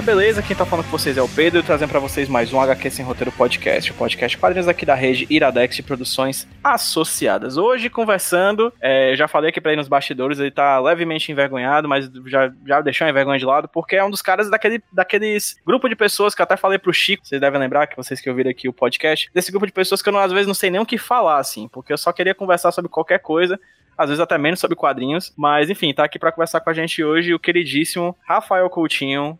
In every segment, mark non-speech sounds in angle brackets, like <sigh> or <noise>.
galera, beleza? Quem tá falando com vocês é o Pedro, trazendo para vocês mais um HQ Sem Roteiro Podcast, o podcast quadrinhos aqui da rede Iradex de Produções Associadas. Hoje, conversando, é, já falei aqui pra ele nos bastidores, ele tá levemente envergonhado, mas já, já deixou a envergonha de lado, porque é um dos caras daquele, daqueles grupo de pessoas que eu até falei pro Chico, vocês devem lembrar, que vocês que ouviram aqui o podcast, desse grupo de pessoas que eu, não, às vezes, não sei nem o que falar, assim, porque eu só queria conversar sobre qualquer coisa, às vezes até menos sobre quadrinhos, mas enfim, tá aqui para conversar com a gente hoje o queridíssimo Rafael Coutinho.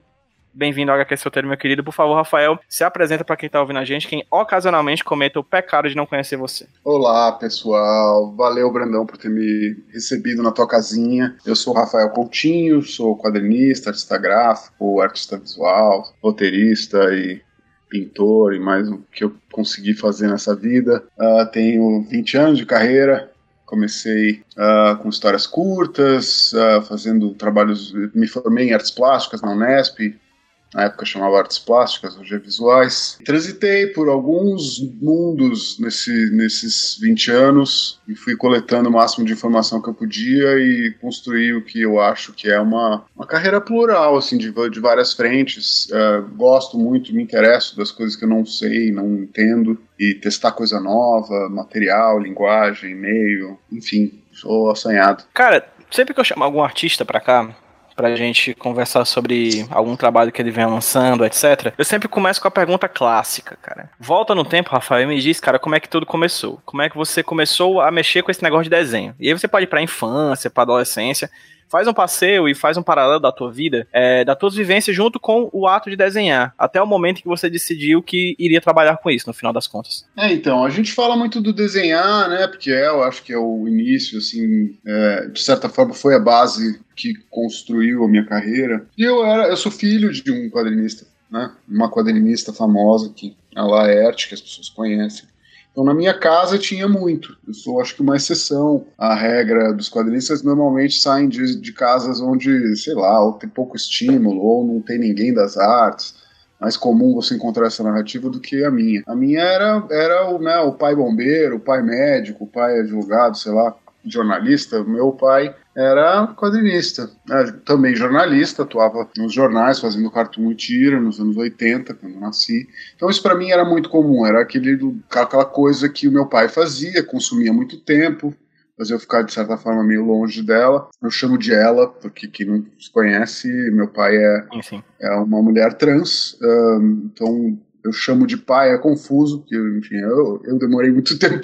Bem-vindo ao HQ Solteiro, meu querido. Por favor, Rafael, se apresenta para quem tá ouvindo a gente, quem ocasionalmente cometa o pecado de não conhecer você. Olá, pessoal. Valeu, Brandão, por ter me recebido na tua casinha. Eu sou Rafael Coutinho, sou quadrinista, artista gráfico, artista visual, roteirista e pintor e mais o que eu consegui fazer nessa vida. Uh, tenho 20 anos de carreira, Comecei uh, com histórias curtas, uh, fazendo trabalhos. Me formei em artes plásticas na Unesp, na época chamava artes plásticas, hoje é visuais. Transitei por alguns mundos nesse, nesses 20 anos e fui coletando o máximo de informação que eu podia e construí o que eu acho que é uma, uma carreira plural, assim, de, de várias frentes. Uh, gosto muito, me interesso das coisas que eu não sei, não entendo e testar coisa nova, material, linguagem, meio, enfim, sou assanhado. Cara, sempre que eu chamo algum artista pra cá, pra gente conversar sobre algum trabalho que ele vem lançando, etc. Eu sempre começo com a pergunta clássica, cara. Volta no tempo, Rafael, e me diz, cara, como é que tudo começou? Como é que você começou a mexer com esse negócio de desenho? E aí você pode ir pra infância, pra adolescência, faz um passeio e faz um paralelo da tua vida, é, das tuas vivências junto com o ato de desenhar, até o momento que você decidiu que iria trabalhar com isso, no final das contas. É, então, a gente fala muito do desenhar, né, porque é, eu acho que é o início, assim, é, de certa forma foi a base que construiu a minha carreira. E eu era, eu sou filho de um quadrinista, né, uma quadrinista famosa que é a Laerte, que as pessoas conhecem. Então, na minha casa tinha muito. Eu sou, acho que, uma exceção à regra dos quadrinistas. Normalmente saem de, de casas onde, sei lá, ou tem pouco estímulo, ou não tem ninguém das artes. Mais comum você encontrar essa narrativa do que a minha. A minha era, era o, né, o pai bombeiro, o pai médico, o pai advogado, sei lá, jornalista. Meu pai era quadrinista, né? também jornalista, atuava nos jornais fazendo cartoon e tira nos anos 80, quando eu nasci. Então isso para mim era muito comum, era aquele, aquela coisa que o meu pai fazia, consumia muito tempo, fazia eu ficar de certa forma meio longe dela. Eu chamo de ela, porque quem não se conhece, meu pai é, é uma mulher trans, um, então eu chamo de pai, é confuso, porque enfim, eu, eu demorei muito <laughs> tempo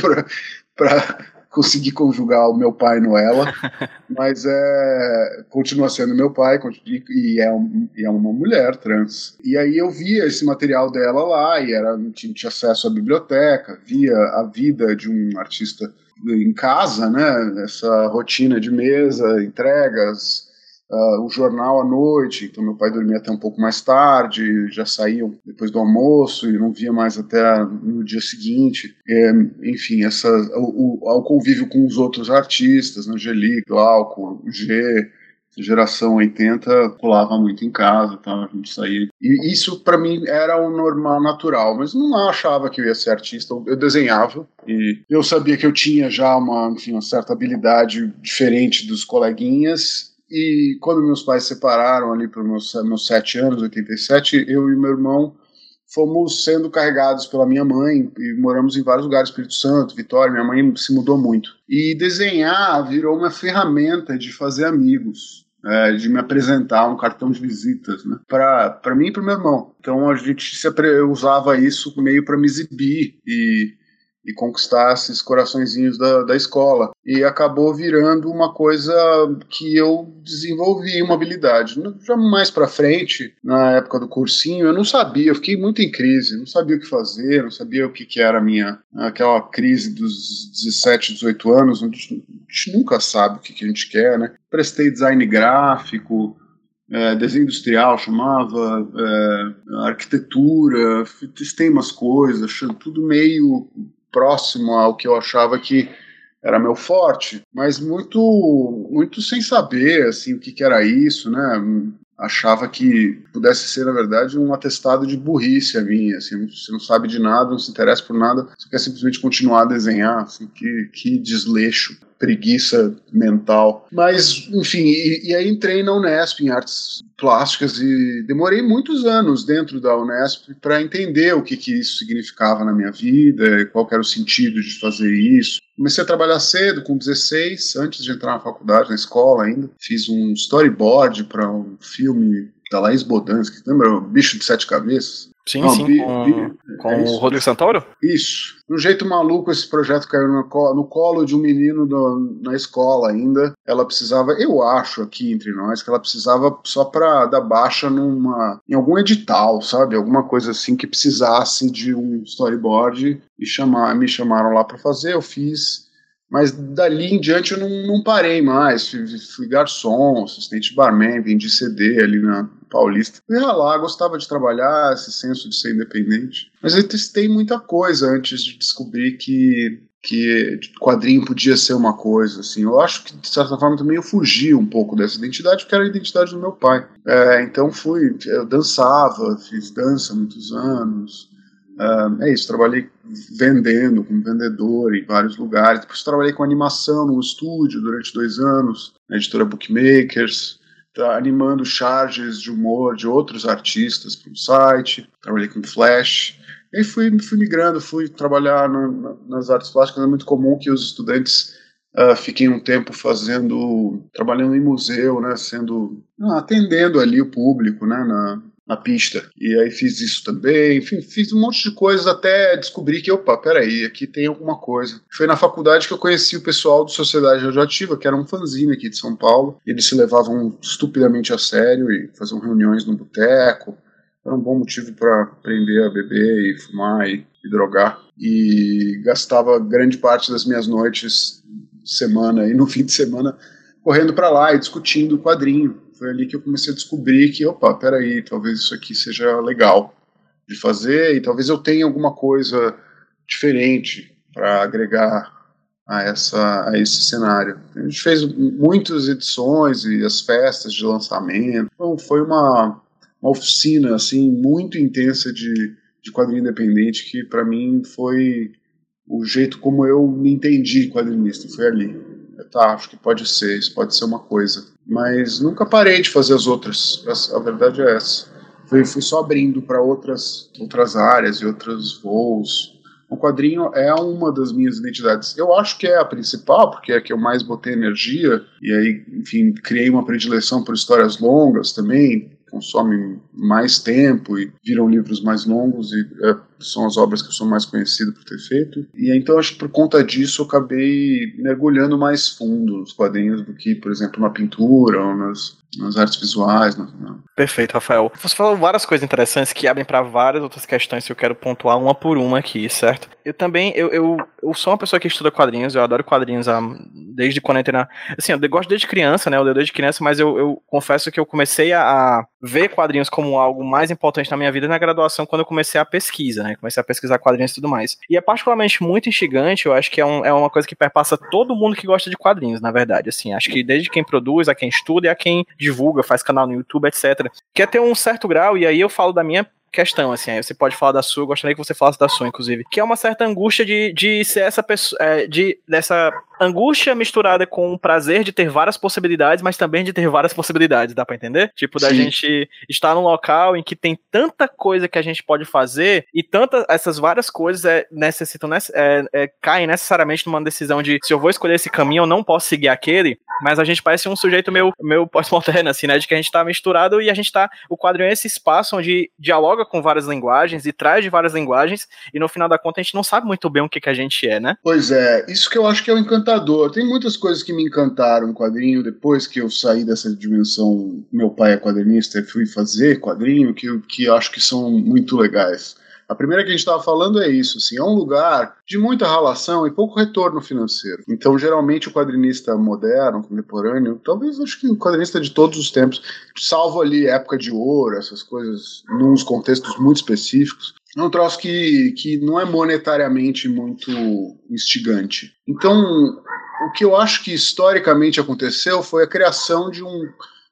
para consegui conjugar o meu pai no ela, <laughs> mas é, continua sendo meu pai e é, um, e é uma mulher trans. E aí eu via esse material dela lá e era, tinha, tinha acesso à biblioteca, via a vida de um artista em casa, né? Essa rotina de mesa, entregas, uh, o jornal à noite, então meu pai dormia até um pouco mais tarde, já saíam depois do almoço e não via mais até no dia seguinte. É, enfim, essa, o, o, o, convívio com os outros artistas, Angeli, Glauco, G, geração 80 pulava muito em casa, tá? a gente saía. E isso para mim era o normal, natural, mas não achava que eu ia ser artista. Eu desenhava e eu sabia que eu tinha já uma, enfim, uma certa habilidade diferente dos coleguinhas e quando meus pais se separaram ali para meus, meus sete anos, 87, eu e meu irmão fomos sendo carregados pela minha mãe e moramos em vários lugares, Espírito Santo, Vitória, minha mãe se mudou muito. E desenhar virou uma ferramenta de fazer amigos, é, de me apresentar um cartão de visitas, né? Para mim e para meu irmão. Então a gente se usava isso meio para me exibir e e conquistar esses coraçõezinhos da, da escola. E acabou virando uma coisa que eu desenvolvi uma habilidade. Já mais para frente, na época do cursinho, eu não sabia, eu fiquei muito em crise, não sabia o que fazer, não sabia o que, que era a minha aquela crise dos 17, 18 anos, a gente nunca sabe o que, que a gente quer, né? Prestei design gráfico, é, desenho industrial chamava, é, arquitetura, testei umas coisas, tudo meio próximo ao que eu achava que era meu forte, mas muito muito sem saber assim o que, que era isso, né? Achava que pudesse ser na verdade um atestado de burrice a minha, assim, você não sabe de nada, não se interessa por nada, você quer simplesmente continuar a desenhar, assim, que, que desleixo. Preguiça mental. Mas, enfim, e, e, aí entrei na Unesp em artes plásticas e demorei muitos anos dentro da Unesp para entender o que, que isso significava na minha vida, qual era o sentido de fazer isso. Comecei a trabalhar cedo, com 16, antes de entrar na faculdade, na escola ainda. Fiz um storyboard para um filme da Laís Bodansky, lembra o Bicho de Sete Cabeças? Sim, Não, sim, bi, com, bi, com é o Rodrigo Santoro? Isso. De um jeito maluco, esse projeto caiu no, no colo de um menino do, na escola ainda. Ela precisava, eu acho aqui entre nós, que ela precisava só para dar baixa numa, em algum edital, sabe? Alguma coisa assim que precisasse de um storyboard e chamar, me chamaram lá para fazer. Eu fiz mas dali em diante eu não, não parei mais. Fui, fui, garçom, assistente barman, vendi CD ali na Paulista. Fui lá, gostava de trabalhar, esse senso de ser independente. Mas eu testei muita coisa antes de descobrir que que quadrinho podia ser uma coisa, assim. Eu acho que, de certa forma, também eu fugi um pouco dessa identidade, porque era a identidade do meu pai. É, então fui, eu dançava, fiz dança muitos anos, Uh, é isso, trabalhei vendendo, como vendedor em vários lugares. Depois trabalhei com animação no estúdio durante dois anos, na editora Bookmakers, animando charges de humor de outros artistas para o site. Trabalhei com Flash. E fui, fui migrando, fui trabalhar no, nas artes plásticas. É muito comum que os estudantes uh, fiquem um tempo fazendo, trabalhando em museu, né, sendo, atendendo ali o público, né, na, na pista. E aí fiz isso também, enfim, fiz um monte de coisas até descobrir que, opa, peraí, aqui tem alguma coisa. Foi na faculdade que eu conheci o pessoal do Sociedade Radioativa, que era um fanzine aqui de São Paulo. Eles se levavam estupidamente a sério e faziam reuniões no boteco. Era um bom motivo para aprender a beber e fumar e, e drogar. E gastava grande parte das minhas noites, semana e no fim de semana, correndo para lá e discutindo quadrinho foi ali que eu comecei a descobrir que, opa, peraí, talvez isso aqui seja legal de fazer e talvez eu tenha alguma coisa diferente para agregar a, essa, a esse cenário. A gente fez muitas edições e as festas de lançamento. Então foi uma, uma oficina assim muito intensa de, de quadrinho independente que para mim foi o jeito como eu me entendi quadrinista, foi ali tá, acho que pode ser, isso pode ser uma coisa. Mas nunca parei de fazer as outras, a, verdade é essa. Fui, fui só abrindo para outras, outras áreas e outros voos. O quadrinho é uma das minhas identidades. Eu acho que é a principal, porque é a que eu mais botei energia, e aí, enfim, criei uma predileção por histórias longas também, consomem mais tempo e viram livros mais longos e é, são as obras que eu sou mais conhecido por ter feito. E então acho que por conta disso eu acabei mergulhando mais fundo nos quadrinhos do que, por exemplo, na pintura ou nas, nas artes visuais. Perfeito, Rafael. Você falou várias coisas interessantes que abrem para várias outras questões que eu quero pontuar uma por uma aqui, certo? Eu também, eu, eu, eu sou uma pessoa que estuda quadrinhos, eu adoro quadrinhos há, desde quando entrei na... Assim, eu gosto desde criança, né? Eu desde criança, mas eu, eu confesso que eu comecei a, a ver quadrinhos como algo mais importante na minha vida na graduação quando eu comecei a pesquisa, né? Comecei a pesquisar quadrinhos e tudo mais. E é particularmente muito instigante, eu acho que é, um, é uma coisa que perpassa todo mundo que gosta de quadrinhos, na verdade, assim. Acho que desde quem produz, a quem estuda e a quem divulga, faz canal no YouTube, etc. Quer ter um certo grau, e aí eu falo da minha questão, assim, aí você pode falar da sua, eu gostaria que você falasse da sua, inclusive, que é uma certa angústia de, de ser essa pessoa, é, de, dessa angústia misturada com o prazer de ter várias possibilidades, mas também de ter várias possibilidades, dá para entender? Tipo, da Sim. gente estar num local em que tem tanta coisa que a gente pode fazer e tantas, essas várias coisas é, necessitam, é, é, caem necessariamente numa decisão de se eu vou escolher esse caminho, eu não posso seguir aquele, mas a gente parece um sujeito meio, meio pós-moderno, assim, né, de que a gente tá misturado e a gente tá, o quadrinho é esse espaço onde dialoga com várias linguagens e traz de várias linguagens e no final da conta a gente não sabe muito bem o que, que a gente é, né? Pois é, isso que eu acho que é o encantamento encantador. Tem muitas coisas que me encantaram no quadrinho depois que eu saí dessa dimensão. Meu pai é quadrinista e fui fazer quadrinho, que, que acho que são muito legais. A primeira que a gente estava falando é isso, assim, é um lugar de muita relação e pouco retorno financeiro. Então, geralmente, o quadrinista moderno, contemporâneo, talvez acho que o quadrinista de todos os tempos, salvo ali época de ouro, essas coisas, nos contextos muito específicos, é um troço que, que não é monetariamente muito instigante. Então, o que eu acho que historicamente aconteceu foi a criação de um,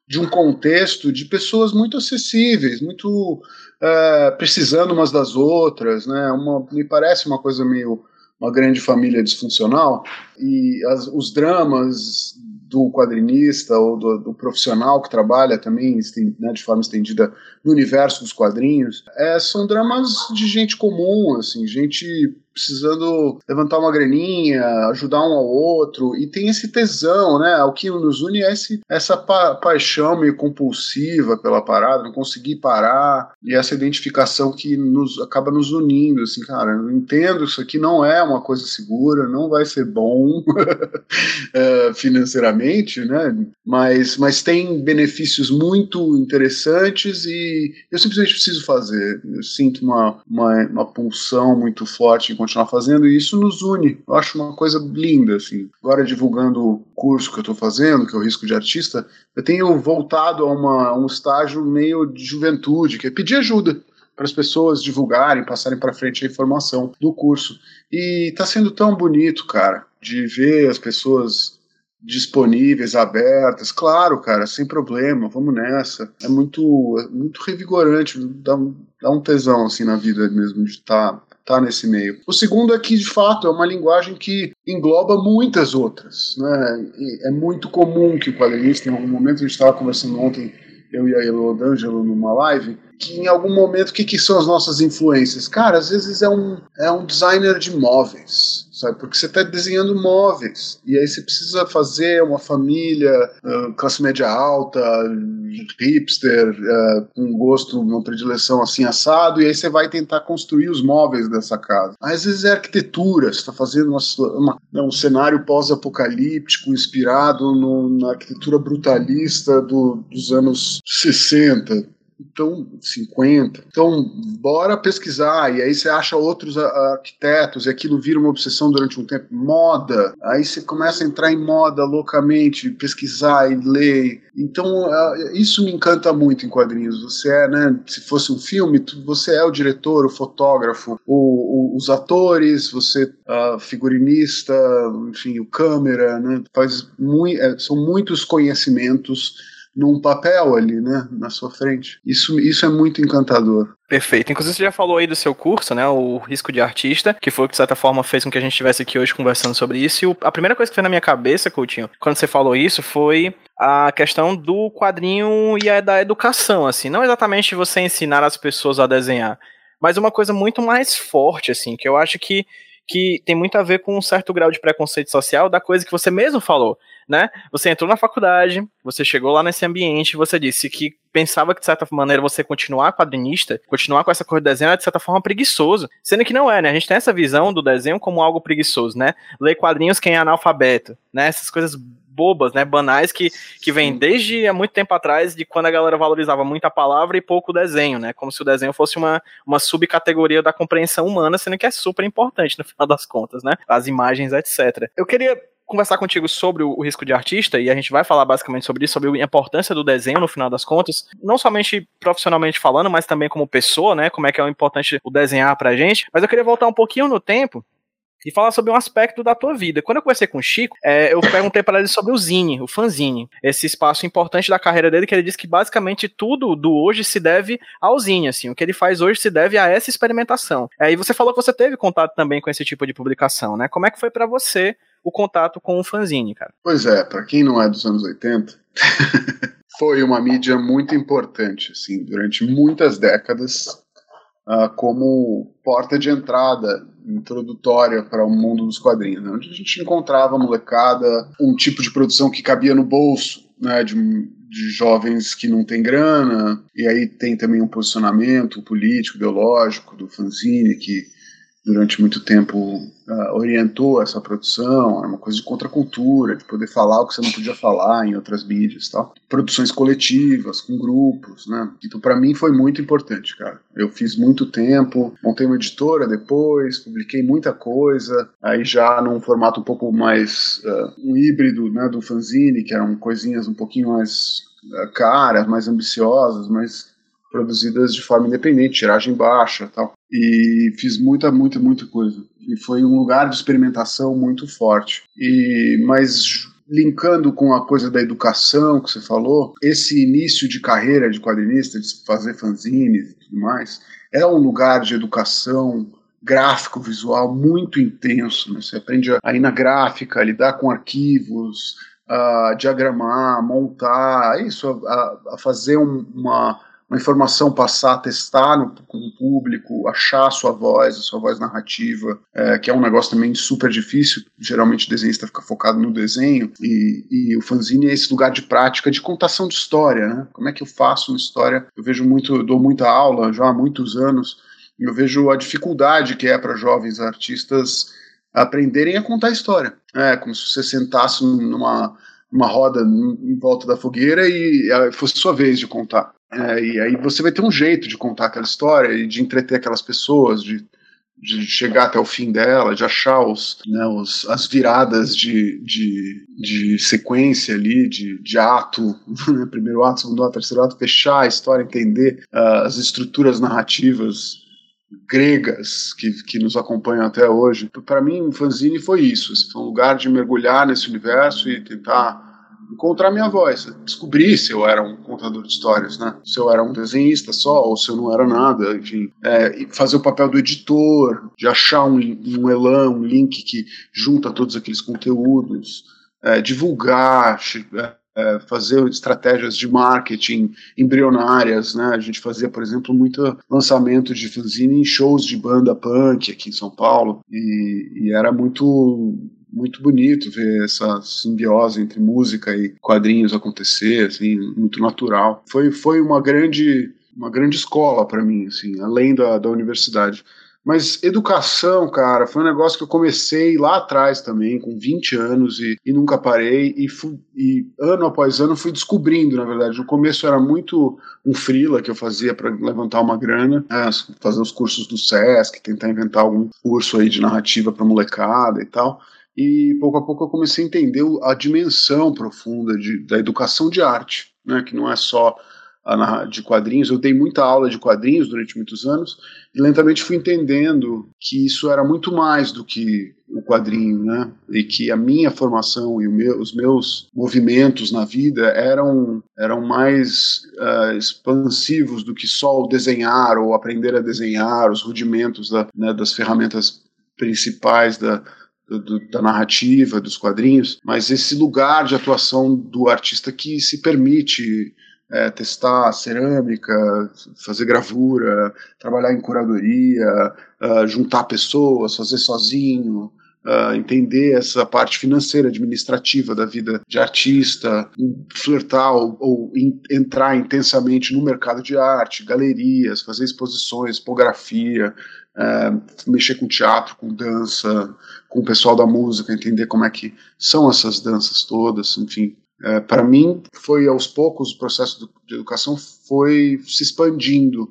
de um contexto de pessoas muito acessíveis, muito é, precisando umas das outras, né? Uma, me parece uma coisa meio uma grande família disfuncional e as, os dramas do quadrinista ou do, do, profissional que trabalha também né, de forma estendida no universo dos quadrinhos, é, são dramas de gente comum, assim, gente precisando levantar uma graninha, ajudar um ao outro, e tem esse tesão, né? O que nos une é esse, essa pa paixão meio compulsiva pela parada, não conseguir parar, e essa identificação que nos acaba nos unindo, assim, cara, eu entendo isso aqui não é uma coisa segura, não vai ser bom é, <laughs> financeiramente, né? Mas, mas tem benefícios muito interessantes e eu simplesmente preciso fazer. Eu sinto uma, uma, uma pulsão muito forte em continuar fazendo, e isso nos une. Eu acho uma coisa linda, assim. Agora, divulgando o curso que eu estou fazendo, que é o Risco de Artista, eu tenho voltado a uma, um estágio meio de juventude, que é pedir ajuda para as pessoas divulgarem, passarem para frente a informação do curso. E está sendo tão bonito, cara, de ver as pessoas disponíveis, abertas. Claro, cara, sem problema, vamos nessa. É muito, é muito revigorante, dá, dá um tesão assim na vida mesmo de estar tá tá nesse meio. O segundo é que, de fato, é uma linguagem que engloba muitas outras. Né? E é muito comum que o quadrinista, em algum momento, a gente estava conversando ontem, eu e a Elo D'Angelo, numa live, que em algum momento, o que, que são as nossas influências? Cara, às vezes é um, é um designer de móveis sabe? Porque você está desenhando móveis e aí você precisa fazer uma família uh, classe média alta, hipster, uh, com gosto, uma predileção assim assado, e aí você vai tentar construir os móveis dessa casa. Às vezes é arquitetura, você está fazendo uma, uma, né, um cenário pós-apocalíptico inspirado no, na arquitetura brutalista do, dos anos 60, então 50. Então, bora pesquisar, e aí você acha outros arquitetos, e aquilo vira uma obsessão durante um tempo. Moda, aí você começa a entrar em moda loucamente, pesquisar e ler. Então, isso me encanta muito em quadrinhos. Você é, né, se fosse um filme, você é o diretor, o fotógrafo, o, o, os atores, você a figurinista, enfim, o câmera, né, faz é, são muitos conhecimentos num papel ali, né, na sua frente. Isso, isso é muito encantador. Perfeito. Inclusive, você já falou aí do seu curso, né? O Risco de Artista, que foi o que, de certa forma, fez com que a gente estivesse aqui hoje conversando sobre isso. E o, a primeira coisa que veio na minha cabeça, Coutinho, quando você falou isso, foi a questão do quadrinho e a da educação, assim. Não exatamente você ensinar as pessoas a desenhar, mas uma coisa muito mais forte, assim, que eu acho que, que tem muito a ver com um certo grau de preconceito social da coisa que você mesmo falou né? Você entrou na faculdade, você chegou lá nesse ambiente, você disse que pensava que de certa maneira você continuar quadrinista, continuar com essa coisa de desenho é de certa forma preguiçoso, sendo que não é, né? A gente tem essa visão do desenho como algo preguiçoso, né? Ler quadrinhos quem é analfabeto, né? Essas coisas bobas, né, banais que, que vem desde há muito tempo atrás, de quando a galera valorizava muito a palavra e pouco o desenho, né, como se o desenho fosse uma, uma subcategoria da compreensão humana, sendo que é super importante no final das contas, né, as imagens, etc. Eu queria conversar contigo sobre o, risco de artista, e a gente vai falar basicamente sobre isso, sobre a importância do desenho no final das contas, não somente profissionalmente falando, mas também como pessoa, né? Como é que é importante o desenhar pra gente. Mas eu queria voltar um pouquinho no tempo e falar sobre um aspecto da tua vida. Quando eu conversei com o Chico, é, eu perguntei para ele sobre o Zine, o fanzine, esse espaço importante da carreira dele, que ele disse que basicamente tudo do hoje se deve ao Zine, assim, o que ele faz hoje se deve a essa experimentação. É, e você falou que você teve contato também com esse tipo de publicação, né? Como é que foi para você o contato com o fanzine, cara. Pois é, para quem não é dos anos 80, <laughs> foi uma mídia muito importante, assim, durante muitas décadas, uh, como porta de entrada introdutória para o mundo dos quadrinhos, né? onde a gente encontrava molecada, um tipo de produção que cabia no bolso, né, de, de jovens que não tem grana, e aí tem também um posicionamento político, ideológico do fanzine que durante muito tempo uh, orientou essa produção, era uma coisa de contracultura, de poder falar o que você não podia falar em outras mídias, tal. Produções coletivas, com grupos, né? Então para mim foi muito importante, cara. Eu fiz muito tempo, montei uma editora depois, publiquei muita coisa, aí já num formato um pouco mais uh, um híbrido, né, do fanzine, que eram coisinhas um pouquinho mais uh, caras, mais ambiciosas, mas produzidas de forma independente, tiragem baixa, tal e fiz muita, muita, muita coisa. E foi um lugar de experimentação muito forte. E mas linkando com a coisa da educação que você falou, esse início de carreira de quadrinista, de fazer fanzines e tudo mais, é um lugar de educação gráfico, visual muito intenso. Né? Você aprende a ir na gráfica, a lidar com arquivos, a diagramar, montar, isso, a, a fazer um, uma uma informação passar, testar no, o público, achar a sua voz, a sua voz narrativa, é, que é um negócio também super difícil. Geralmente o desenhista fica focado no desenho e, e, o fanzine é esse lugar de prática de contação de história, né? Como é que eu faço uma história? Eu vejo muito, eu dou muita aula já há muitos anos. E eu vejo a dificuldade que é para jovens artistas aprenderem a contar história. É como se você sentasse numa uma roda em volta da fogueira e fosse sua vez de contar. É, e aí você vai ter um jeito de contar aquela história e de entreter aquelas pessoas, de, de chegar até o fim dela, de achar os, né, os, as viradas de, de, de sequência ali, de, de ato, né, <laughs> primeiro ato, segundo ato, terceiro ato, fechar a história, entender uh, as estruturas narrativas gregas que, que nos acompanham até hoje. Para mim, o fanzine foi isso, foi um lugar de mergulhar nesse universo e tentar encontrar minha voz, descobrir se eu era um contador de histórias, né? Se eu era um desenhista só, ou se eu não era nada, enfim. É, fazer o papel do editor, de achar um, um elan, um link que junta todos aqueles conteúdos, é, divulgar, é, é, fazer estratégias de marketing embrionárias, né? A gente fazia, por exemplo, muito lançamento de fanzine em shows de banda punk aqui em São Paulo e, e era muito muito bonito ver essa simbiose entre música e quadrinhos acontecer, assim, muito natural. Foi, foi uma grande uma grande escola para mim, assim, além da, da universidade. Mas educação, cara, foi um negócio que eu comecei lá atrás também, com 20 anos, e, e nunca parei. E, fui, e, ano após ano fui descobrindo, na verdade. No começo era muito um frila que eu fazia para levantar uma grana, né, fazer os cursos do SESC, tentar inventar algum curso aí de narrativa para molecada e tal e pouco a pouco eu comecei a entender a dimensão profunda de, da educação de arte, né, que não é só a, de quadrinhos. Eu dei muita aula de quadrinhos durante muitos anos e lentamente fui entendendo que isso era muito mais do que o quadrinho, né, e que a minha formação e meu, os meus movimentos na vida eram eram mais uh, expansivos do que só o desenhar ou aprender a desenhar, os rudimentos da, né, das ferramentas principais da do, da narrativa, dos quadrinhos, mas esse lugar de atuação do artista que se permite é, testar cerâmica, fazer gravura, trabalhar em curadoria, uh, juntar pessoas, fazer sozinho, uh, entender essa parte financeira, administrativa da vida de artista, flertar ou, ou in, entrar intensamente no mercado de arte, galerias, fazer exposições, tipografia, uh, mexer com teatro, com dança, com o pessoal da música, entender como é que são essas danças todas, enfim. É, para mim, foi aos poucos o processo de educação foi se expandindo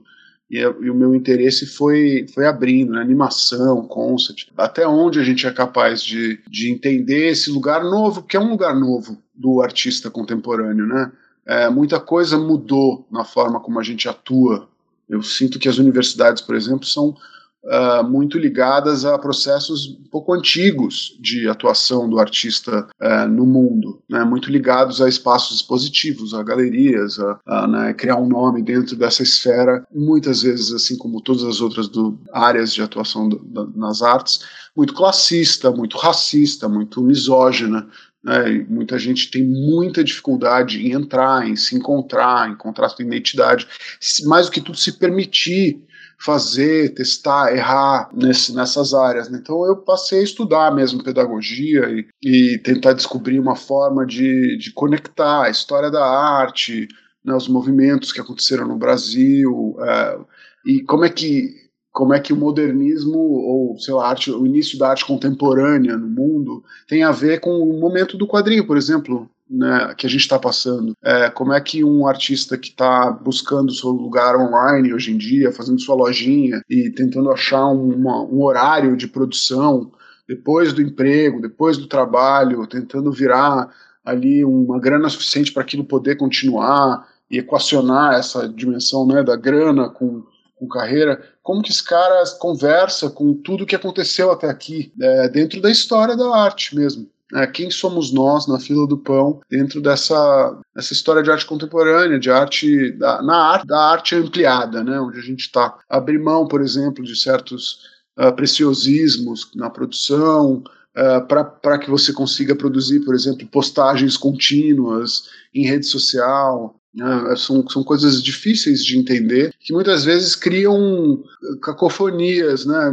e, e, o meu interesse foi, foi abrindo, né? animação, concept, até onde a gente é capaz de, de entender esse lugar novo, que é um lugar novo do artista contemporâneo, né? É, muita coisa mudou na forma como a gente atua. Eu sinto que as universidades, por exemplo, são uh, muito ligadas a processos um pouco antigos de atuação do artista uh, no mundo, né, muito ligados a espaços expositivos, a galerias, a, a né, criar um nome dentro dessa esfera, muitas vezes, assim como todas as outras do, áreas de atuação do, nas artes, muito classista, muito racista, muito misógina, né, muita gente tem muita dificuldade em entrar, em se encontrar, encontrar sua identidade, mais do que tudo se permitir fazer, testar, errar nesse, nessas áreas. Né? Então eu passei a estudar mesmo pedagogia e, e tentar descobrir uma forma de, de conectar a história da arte, né, os movimentos que aconteceram no Brasil é, e como é que como é que o modernismo ou sei lá arte, o início da arte contemporânea no mundo tem a ver com o momento do quadrinho, por exemplo, né, que a gente está passando. É, como é que um artista que está buscando seu lugar online hoje em dia, fazendo sua lojinha e tentando achar uma, um horário de produção depois do emprego, depois do trabalho, tentando virar ali uma grana suficiente para aquilo poder continuar e equacionar essa dimensão né, da grana com, com carreira, como que esse cara conversa com tudo que aconteceu até aqui, é, dentro da história da arte mesmo né, quem somos nós na fila do pão dentro dessa, dessa história de arte contemporânea, de arte da, na arte da arte ampliada, né, onde a gente está abrir mão, por exemplo, de certos uh, preciosismos na produção, uh, para que você consiga produzir, por exemplo, postagens contínuas em rede social. Né? São, são coisas difíceis de entender que muitas vezes criam cacofonias, né?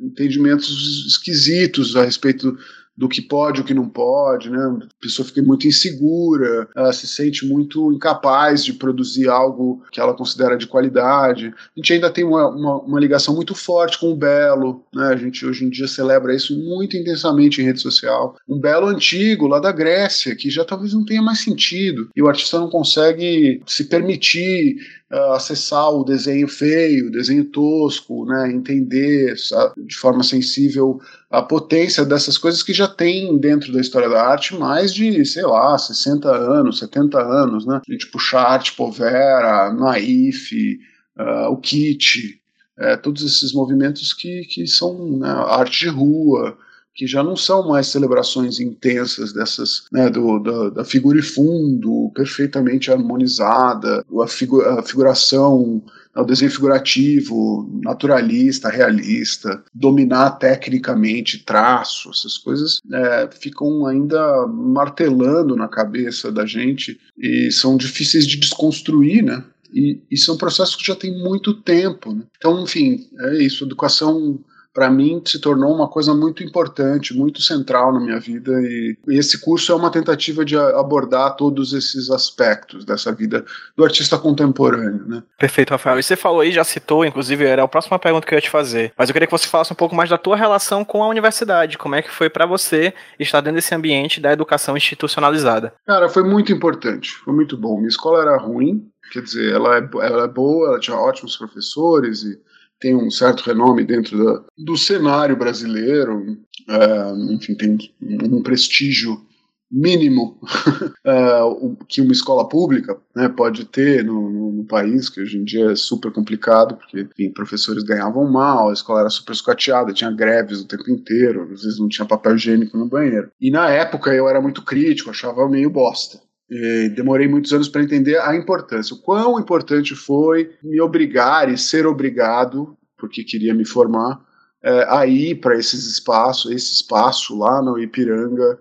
entendimentos esquisitos a respeito do que pode o que não pode, né? A pessoa fica muito insegura, ela se sente muito incapaz de produzir algo que ela considera de qualidade. A gente ainda tem uma, uma, uma ligação muito forte com o belo, né? A gente hoje em dia celebra isso muito intensamente em rede social. Um belo antigo, lá da Grécia, que já talvez não tenha mais sentido, e o artista não consegue se permitir uh, acessar o desenho feio, o desenho tosco, né, entender de forma sensível a potência dessas coisas que já tem dentro da história da arte mais de, sei lá, 60 anos, 70 anos, né? A gente puxar arte Povera, Naif, uh, o Kit, é, todos esses movimentos que, que são né, arte de rua, que já não são mais celebrações intensas dessas, né, do, da, da figura e fundo perfeitamente harmonizada, a, figu a figuração o desenho figurativo, naturalista, realista, dominar tecnicamente traço, essas coisas é, ficam ainda martelando na cabeça da gente e são difíceis de desconstruir, né? E, são processos que já tem muito tempo. Né? Então, enfim, é isso. Educação para mim se tornou uma coisa muito importante, muito central na minha vida e, esse curso é uma tentativa de abordar todos esses aspectos dessa vida do artista contemporâneo, né? Perfeito, Rafael. E você falou aí, já citou, inclusive era a próxima pergunta que eu ia te fazer, mas eu queria que você falasse um pouco mais da tua relação com a universidade, como é que foi para você estar dentro desse ambiente da educação institucionalizada? Cara, foi muito importante, foi muito bom. Minha escola era ruim, quer dizer, ela é, ela é boa, ela tinha ótimos professores e tem um certo renome dentro da, do cenário brasileiro, é, enfim, tem um prestígio mínimo <laughs> é, que uma escola pública né, pode ter no, no, no, país, que hoje em dia é super complicado, porque enfim, professores ganhavam mal, a escola era super escateada, tinha greves o tempo inteiro, às vezes não tinha papel higiênico no banheiro. E na época eu era muito crítico, achava meio bosta. E demorei muitos anos para entender a importância. O quão importante foi me obrigar e ser obrigado, porque queria me formar, é, a ir para esses espaços, esse espaço lá no Ipiranga,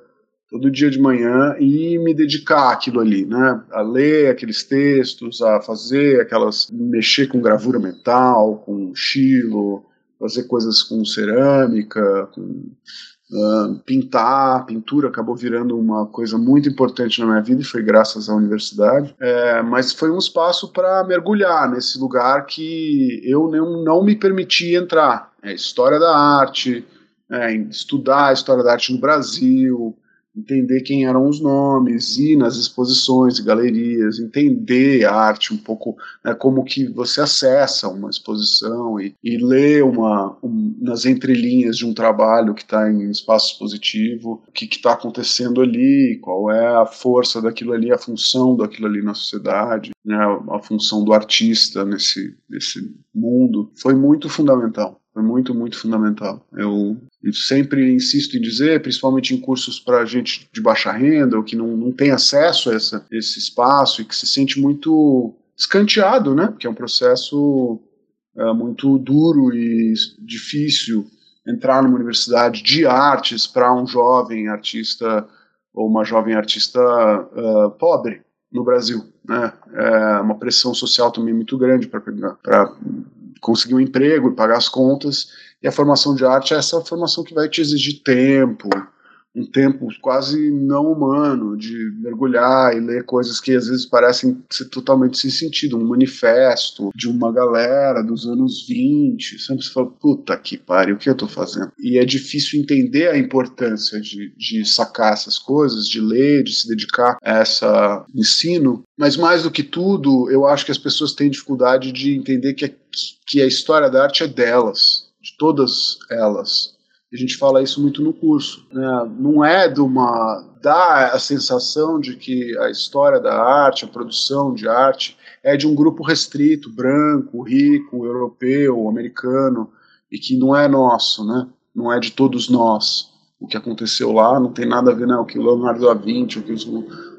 todo dia de manhã e me dedicar àquilo ali, né? A ler aqueles textos, a fazer aquelas, mexer com gravura mental, com estilo, fazer coisas com cerâmica, com Pintar, pintura acabou virando uma coisa muito importante na minha vida e foi graças à universidade. É, mas foi um espaço para mergulhar nesse lugar que eu não, não me permiti entrar. É história da arte, é, estudar a história da arte no Brasil, entender quem eram os nomes, ir nas exposições e galerias, entender a arte um pouco, né, como que você acessa uma exposição e, e ler uma, um, nas entrelinhas de um trabalho que está em espaço expositivo, o que está acontecendo ali, qual é a força daquilo ali, a função daquilo ali na sociedade, né, a função do artista nesse, nesse mundo, foi muito fundamental. Foi muito, muito fundamental. Eu, eu sempre insisto em dizer, principalmente em cursos para gente de baixa renda, ou que não, não tem acesso a essa, esse espaço e que se sente muito escanteado, né? Porque é um processo é, muito duro e difícil entrar numa universidade de artes para um jovem artista ou uma jovem artista uh, pobre no Brasil. Né? É uma pressão social também muito grande para conseguir um emprego e pagar as contas. E a formação de arte é essa formação que vai te exigir tempo, um tempo quase não humano de mergulhar e ler coisas que às vezes parecem ser totalmente sem sentido. Um manifesto de uma galera dos anos 20. Sempre você fala, puta que pariu, o que eu tô fazendo? E é difícil entender a importância de, de sacar essas coisas, de ler, de se dedicar a esse ensino. Mas mais do que tudo, eu acho que as pessoas têm dificuldade de entender que que a história da arte é delas, de todas elas a gente fala isso muito no curso. Né? Não é de uma. dá a sensação de que a história da arte, a produção de arte, é de um grupo restrito, branco, rico, europeu, americano, e que não é nosso, né? não é de todos nós. O que aconteceu lá não tem nada a ver, não. O que o Leonardo da Vinci, o que os,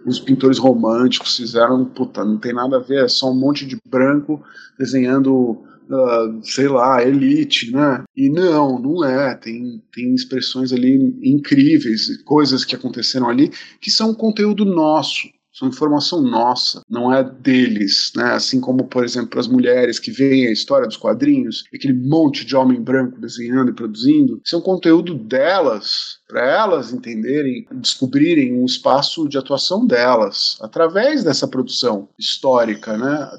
os pintores românticos fizeram, puta, não tem nada a ver. É só um monte de branco desenhando Uh, sei lá, elite, né? E não, não é. Tem, tem expressões ali incríveis, coisas que aconteceram ali que são conteúdo nosso são informação nossa, não é deles, né? Assim como, por exemplo, as mulheres que veem a história dos quadrinhos, aquele monte de homem branco desenhando e produzindo, isso é um conteúdo delas, para elas entenderem, descobrirem um espaço de atuação delas através dessa produção histórica, né?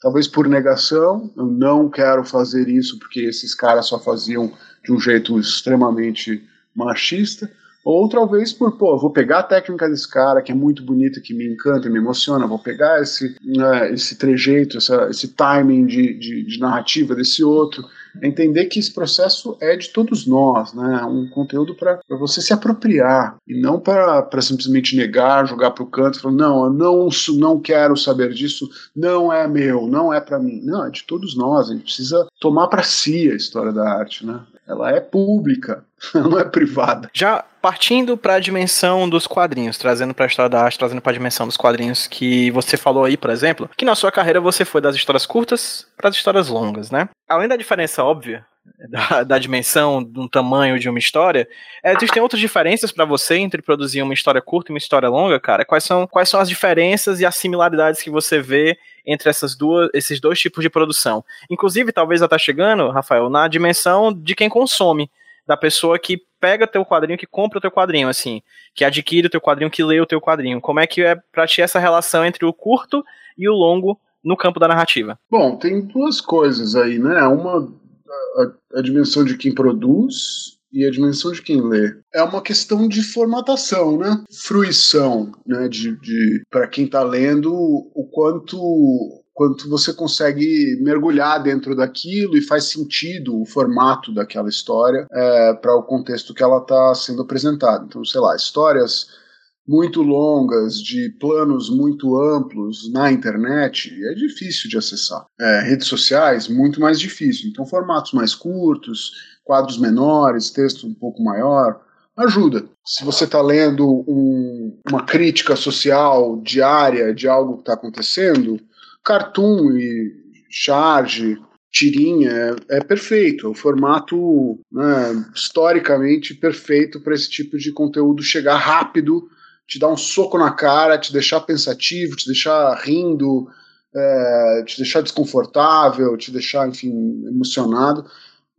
Talvez por negação, eu não quero fazer isso porque esses caras só faziam de um jeito extremamente machista, ou talvez por, pô, vou pegar a técnica desse cara, que é muito bonita, que me encanta, me emociona, vou pegar esse, né, esse trejeito, essa, esse timing de, de, de, narrativa desse outro. É entender que esse processo é de todos nós, né? Um conteúdo para você se apropriar e não para simplesmente negar, jogar para o canto, falar, não, eu não, não quero saber disso, não é meu, não é para mim. Não, é de todos nós, a gente precisa tomar para si a história da arte, né? Ela é pública, <laughs> não é privada. Já partindo para a dimensão dos quadrinhos, trazendo para a história da arte, trazendo para a dimensão dos quadrinhos que você falou aí, por exemplo, que na sua carreira você foi das histórias curtas para as histórias longas, né? Além da diferença óbvia <laughs> da, da, dimensão, do tamanho de uma história, é, existem outras diferenças para você entre produzir uma história curta e uma história longa, cara? Quais são, quais são as diferenças e as similaridades que você vê entre essas duas, esses dois tipos de produção? Inclusive, talvez até chegando, Rafael, na dimensão de quem consome, da pessoa que pega teu quadrinho, que compra o teu quadrinho, assim, que adquire o teu quadrinho, que lê o teu quadrinho. Como é que é pra ti essa relação entre o curto e o longo no campo da narrativa? Bom, tem duas coisas aí, né? Uma a, a dimensão de quem produz e a dimensão de quem lê. É uma questão de formatação, né? Fruição, né? De, de para quem está lendo, o quanto quanto você consegue mergulhar dentro daquilo e faz sentido o formato daquela história é, para o contexto que ela está sendo apresentada. Então, sei lá, histórias muito longas, de planos muito amplos na internet, é difícil de acessar. É, redes sociais, muito mais difícil. Então, formatos mais curtos, quadros menores, texto um pouco maior, ajuda. Se você está lendo um, uma crítica social diária de algo que está acontecendo, cartoon e charge, tirinha, é, é perfeito. É o formato né, historicamente perfeito para esse tipo de conteúdo chegar rápido te dar um soco na cara, te deixar pensativo, te deixar rindo, é, te deixar desconfortável, te deixar, enfim, emocionado.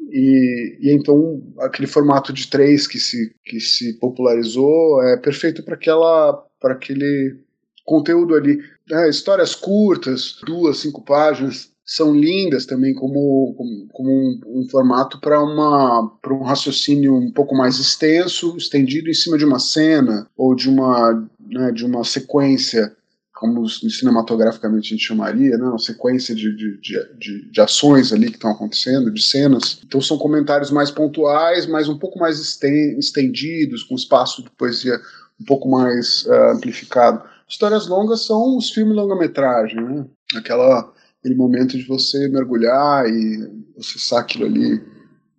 E, e, então aquele formato de três que se, que se popularizou é perfeito para aquela para aquele conteúdo ali. É, histórias curtas, duas, cinco páginas, são lindas também como, como, um, um, formato para um raciocínio um pouco mais extenso, estendido em cima de uma cena ou de uma, né, de uma sequência, como cinematograficamente a gente chamaria, né, uma sequência de, de, de, de ações ali que estão acontecendo, de cenas. Então são comentários mais pontuais, mas um pouco mais estendidos, com espaço de poesia um pouco mais uh, amplificado. Histórias longas são os filmes longa-metragem, né? Aquela aquele momento de você mergulhar e acessar aquilo ali,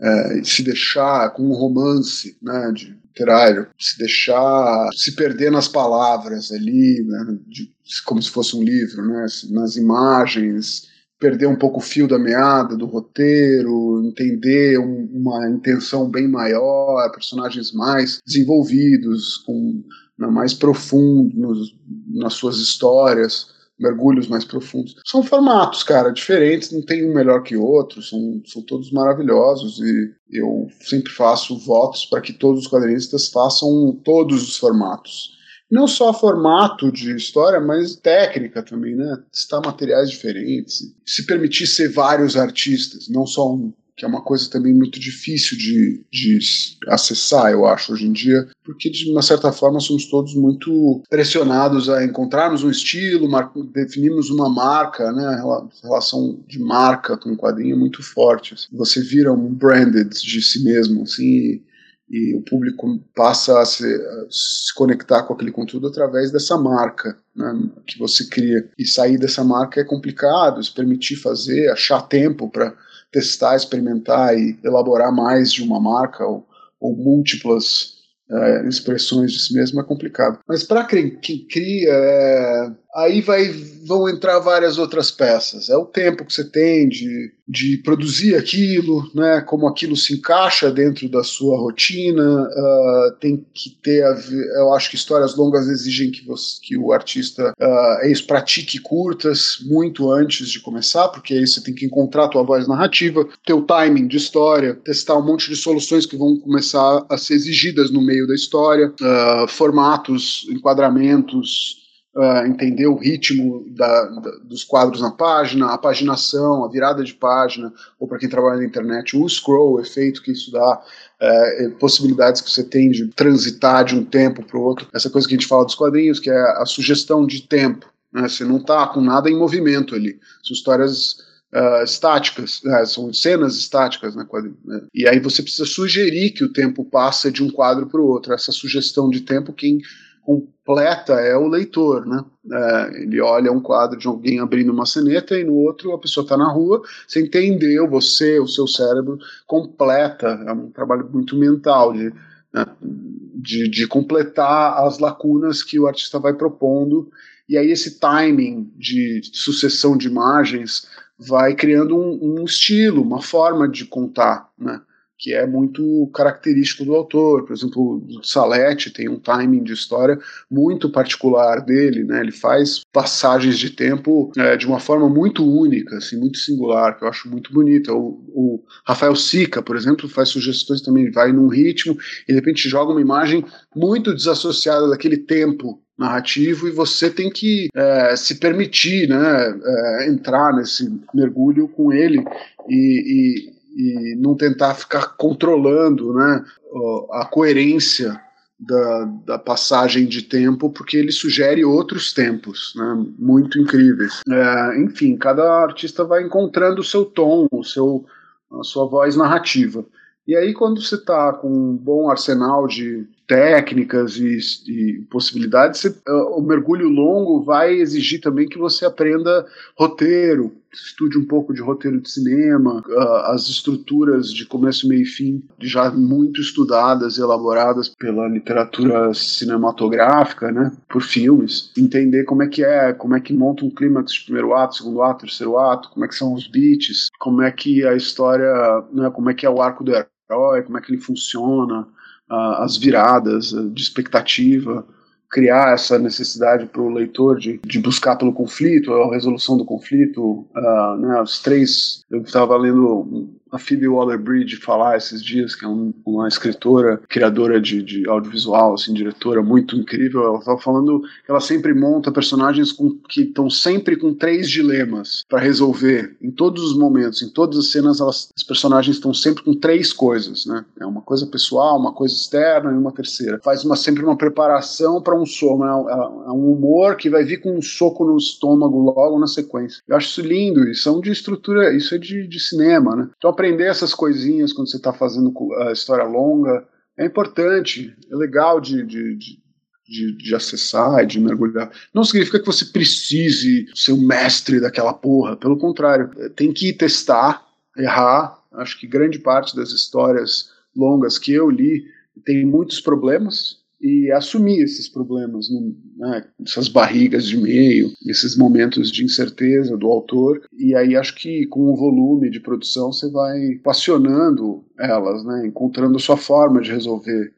é, e se deixar com um romance né, de literário, se deixar se perder nas palavras ali, né, de, como se fosse um livro, né, nas imagens, perder um pouco o fio da meada do roteiro, entender um, uma intenção bem maior, personagens mais desenvolvidos, com né, mais profundos nas suas histórias mergulhos mais profundos. São formatos, cara, diferentes, não tem um melhor que outro, são, são todos maravilhosos e eu sempre faço votos para que todos os quadrinistas façam todos os formatos. Não só formato de história, mas técnica também, né? Testar materiais diferentes, se permitir ser vários artistas, não só um que é uma coisa também muito difícil de, de acessar, eu acho, hoje em dia, porque de uma certa forma somos todos muito pressionados a encontrarmos um estilo, definirmos uma marca, né, relação de marca com o quadrinho muito forte. Assim. Você vira um branded de si mesmo, assim, e o público passa a se, a se, conectar com aquele conteúdo através dessa marca né, que você cria. E sair dessa marca é complicado, se permitir fazer, achar tempo para testar, experimentar e elaborar mais de uma marca ou, ou múltiplas é, expressões de si mesmo é complicado. Mas para quem, quem cria, é, aí vai, vão entrar várias outras peças. É o tempo que você tem de, de produzir aquilo, né, como aquilo se encaixa dentro da sua rotina. Uh, tem que ter, a, eu acho que histórias longas exigem que, você, que o artista uh, pratique curtas muito antes de começar, porque aí você tem que encontrar a tua voz narrativa, teu timing de história, testar um monte de soluções que vão começar a ser exigidas no meio da história, uh, formatos, enquadramentos, uh, entender o ritmo da, da, dos quadros na página, a paginação, a virada de página, ou para quem trabalha na internet, o scroll, o efeito que isso dá, uh, possibilidades que você tem de transitar de um tempo para o outro, essa coisa que a gente fala dos quadrinhos, que é a sugestão de tempo. Né? Você não está com nada em movimento ali. São histórias Uh, estáticas, né, são cenas estáticas, né, né, e aí você precisa sugerir que o tempo passa de um quadro para o outro. Essa sugestão de tempo, quem completa é o leitor, né? É, ele olha um quadro de alguém abrindo uma ceneta e no outro a pessoa está na rua, você entendeu, você, o seu cérebro completa, é um trabalho muito mental de, né, de, de, completar as lacunas que o artista vai propondo e aí esse timing de sucessão de imagens vai criando um, um estilo, uma forma de contar, né? Que é muito característico do autor. Por exemplo, o Salete tem um timing de história muito particular dele, né? Ele faz passagens de tempo é, de uma forma muito única, assim, muito singular, que eu acho muito bonita. O, o, Rafael Sica, por exemplo, faz sugestões também, vai num ritmo e de repente joga uma imagem muito desassociada daquele tempo narrativo e você tem que é, se permitir né, é, entrar nesse mergulho com ele e, e e não tentar ficar controlando né, a coerência da, da, passagem de tempo, porque ele sugere outros tempos né, muito incríveis. É, enfim, cada artista vai encontrando o seu tom, o seu, a sua voz narrativa. E aí, quando você está com um bom arsenal de técnicas e, e possibilidades, você, uh, o mergulho longo vai exigir também que você aprenda roteiro, estude um pouco de roteiro de cinema, uh, as estruturas de começo, meio e fim, já muito estudadas e elaboradas pela literatura cinematográfica, né, por filmes, entender como é que é, como é que monta um clímax de primeiro ato, segundo ato, terceiro ato, como é que são os beats, como é que a história, né, como é que é o arco do herói, como é que ele funciona, as viradas de expectativa, criar essa necessidade para o leitor de, de buscar pelo conflito, a resolução do conflito. Uh, né, os três, eu estava lendo a Phoebe Waller-Bridge falar esses dias, que é um, uma escritora, criadora de, de, audiovisual, assim, diretora muito incrível. Ela estava falando que ela sempre monta personagens com, que estão sempre com três dilemas para resolver em todos os momentos, em todas as cenas, elas, os personagens estão sempre com três coisas, né? É uma coisa pessoal, uma coisa externa e uma terceira. Faz uma, sempre uma preparação para um soco, né? É, é um humor que vai vir com um soco no estômago logo na sequência. Eu acho isso lindo, isso é de estrutura, isso é de, de cinema, né? Então aprender essas coisinhas quando você está fazendo a história longa é importante, é legal de, de, de de, de, acessar de mergulhar. Não significa que você precise ser o mestre daquela porra. Pelo contrário, tem que testar, errar. Acho que grande parte das histórias longas que eu li tem muitos problemas e assumir esses problemas, né, essas barrigas de meio, esses momentos de incerteza do autor. E aí acho que com o volume de produção você vai passionando elas, né, encontrando sua forma de resolver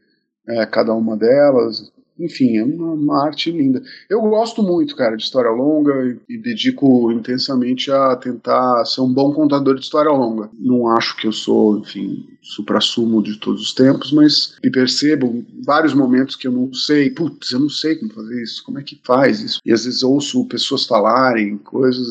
é, cada uma delas, enfim, é uma, uma, arte linda. Eu gosto muito, cara, de história longa e, e dedico intensamente a tentar ser um bom contador de história longa. Não acho que eu sou, enfim, supra-sumo de todos os tempos, mas me percebo vários momentos que eu não sei, putz, eu não sei como fazer isso, como é que faz isso? E às vezes ouço pessoas falarem coisas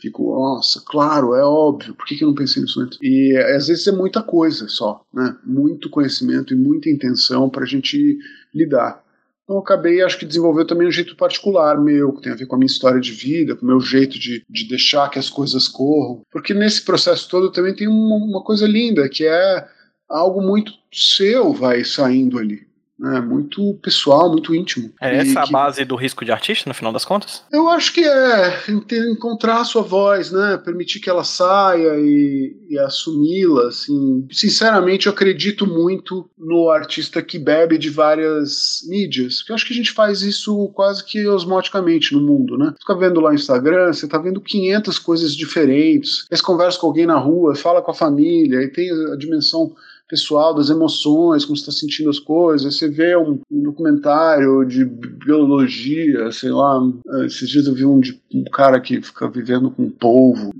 fico, nossa, claro, é óbvio, por que, que eu não pensei nisso antes? E às vezes é muita coisa só, né? Muito conhecimento e muita intenção para a gente lidar. Então acabei, acho que desenvolveu também um jeito particular meu, que tem a ver com a minha história de vida, com o meu jeito de, de deixar que as coisas corram. Porque nesse processo todo também tem uma, uma coisa linda, que é algo muito seu vai saindo ali. Né, muito pessoal, muito íntimo. É essa a base do risco de artista, no final das contas? Eu acho que é encontrar a sua voz, né, permitir que ela saia e, e assumi-la, assim. Sinceramente, eu acredito muito no artista que bebe de várias mídias, porque eu acho que a gente faz isso quase que osmoticamente no mundo, né? Você fica vendo lá no Instagram, você tá vendo 500 coisas diferentes, você conversa com alguém na rua, fala com a família, aí tem a dimensão pessoal, das emoções, como você está sentindo as coisas. Você vê um, um, documentário de biologia, sei lá. Esses dias eu vi um, de, um cara que fica vivendo com polvo.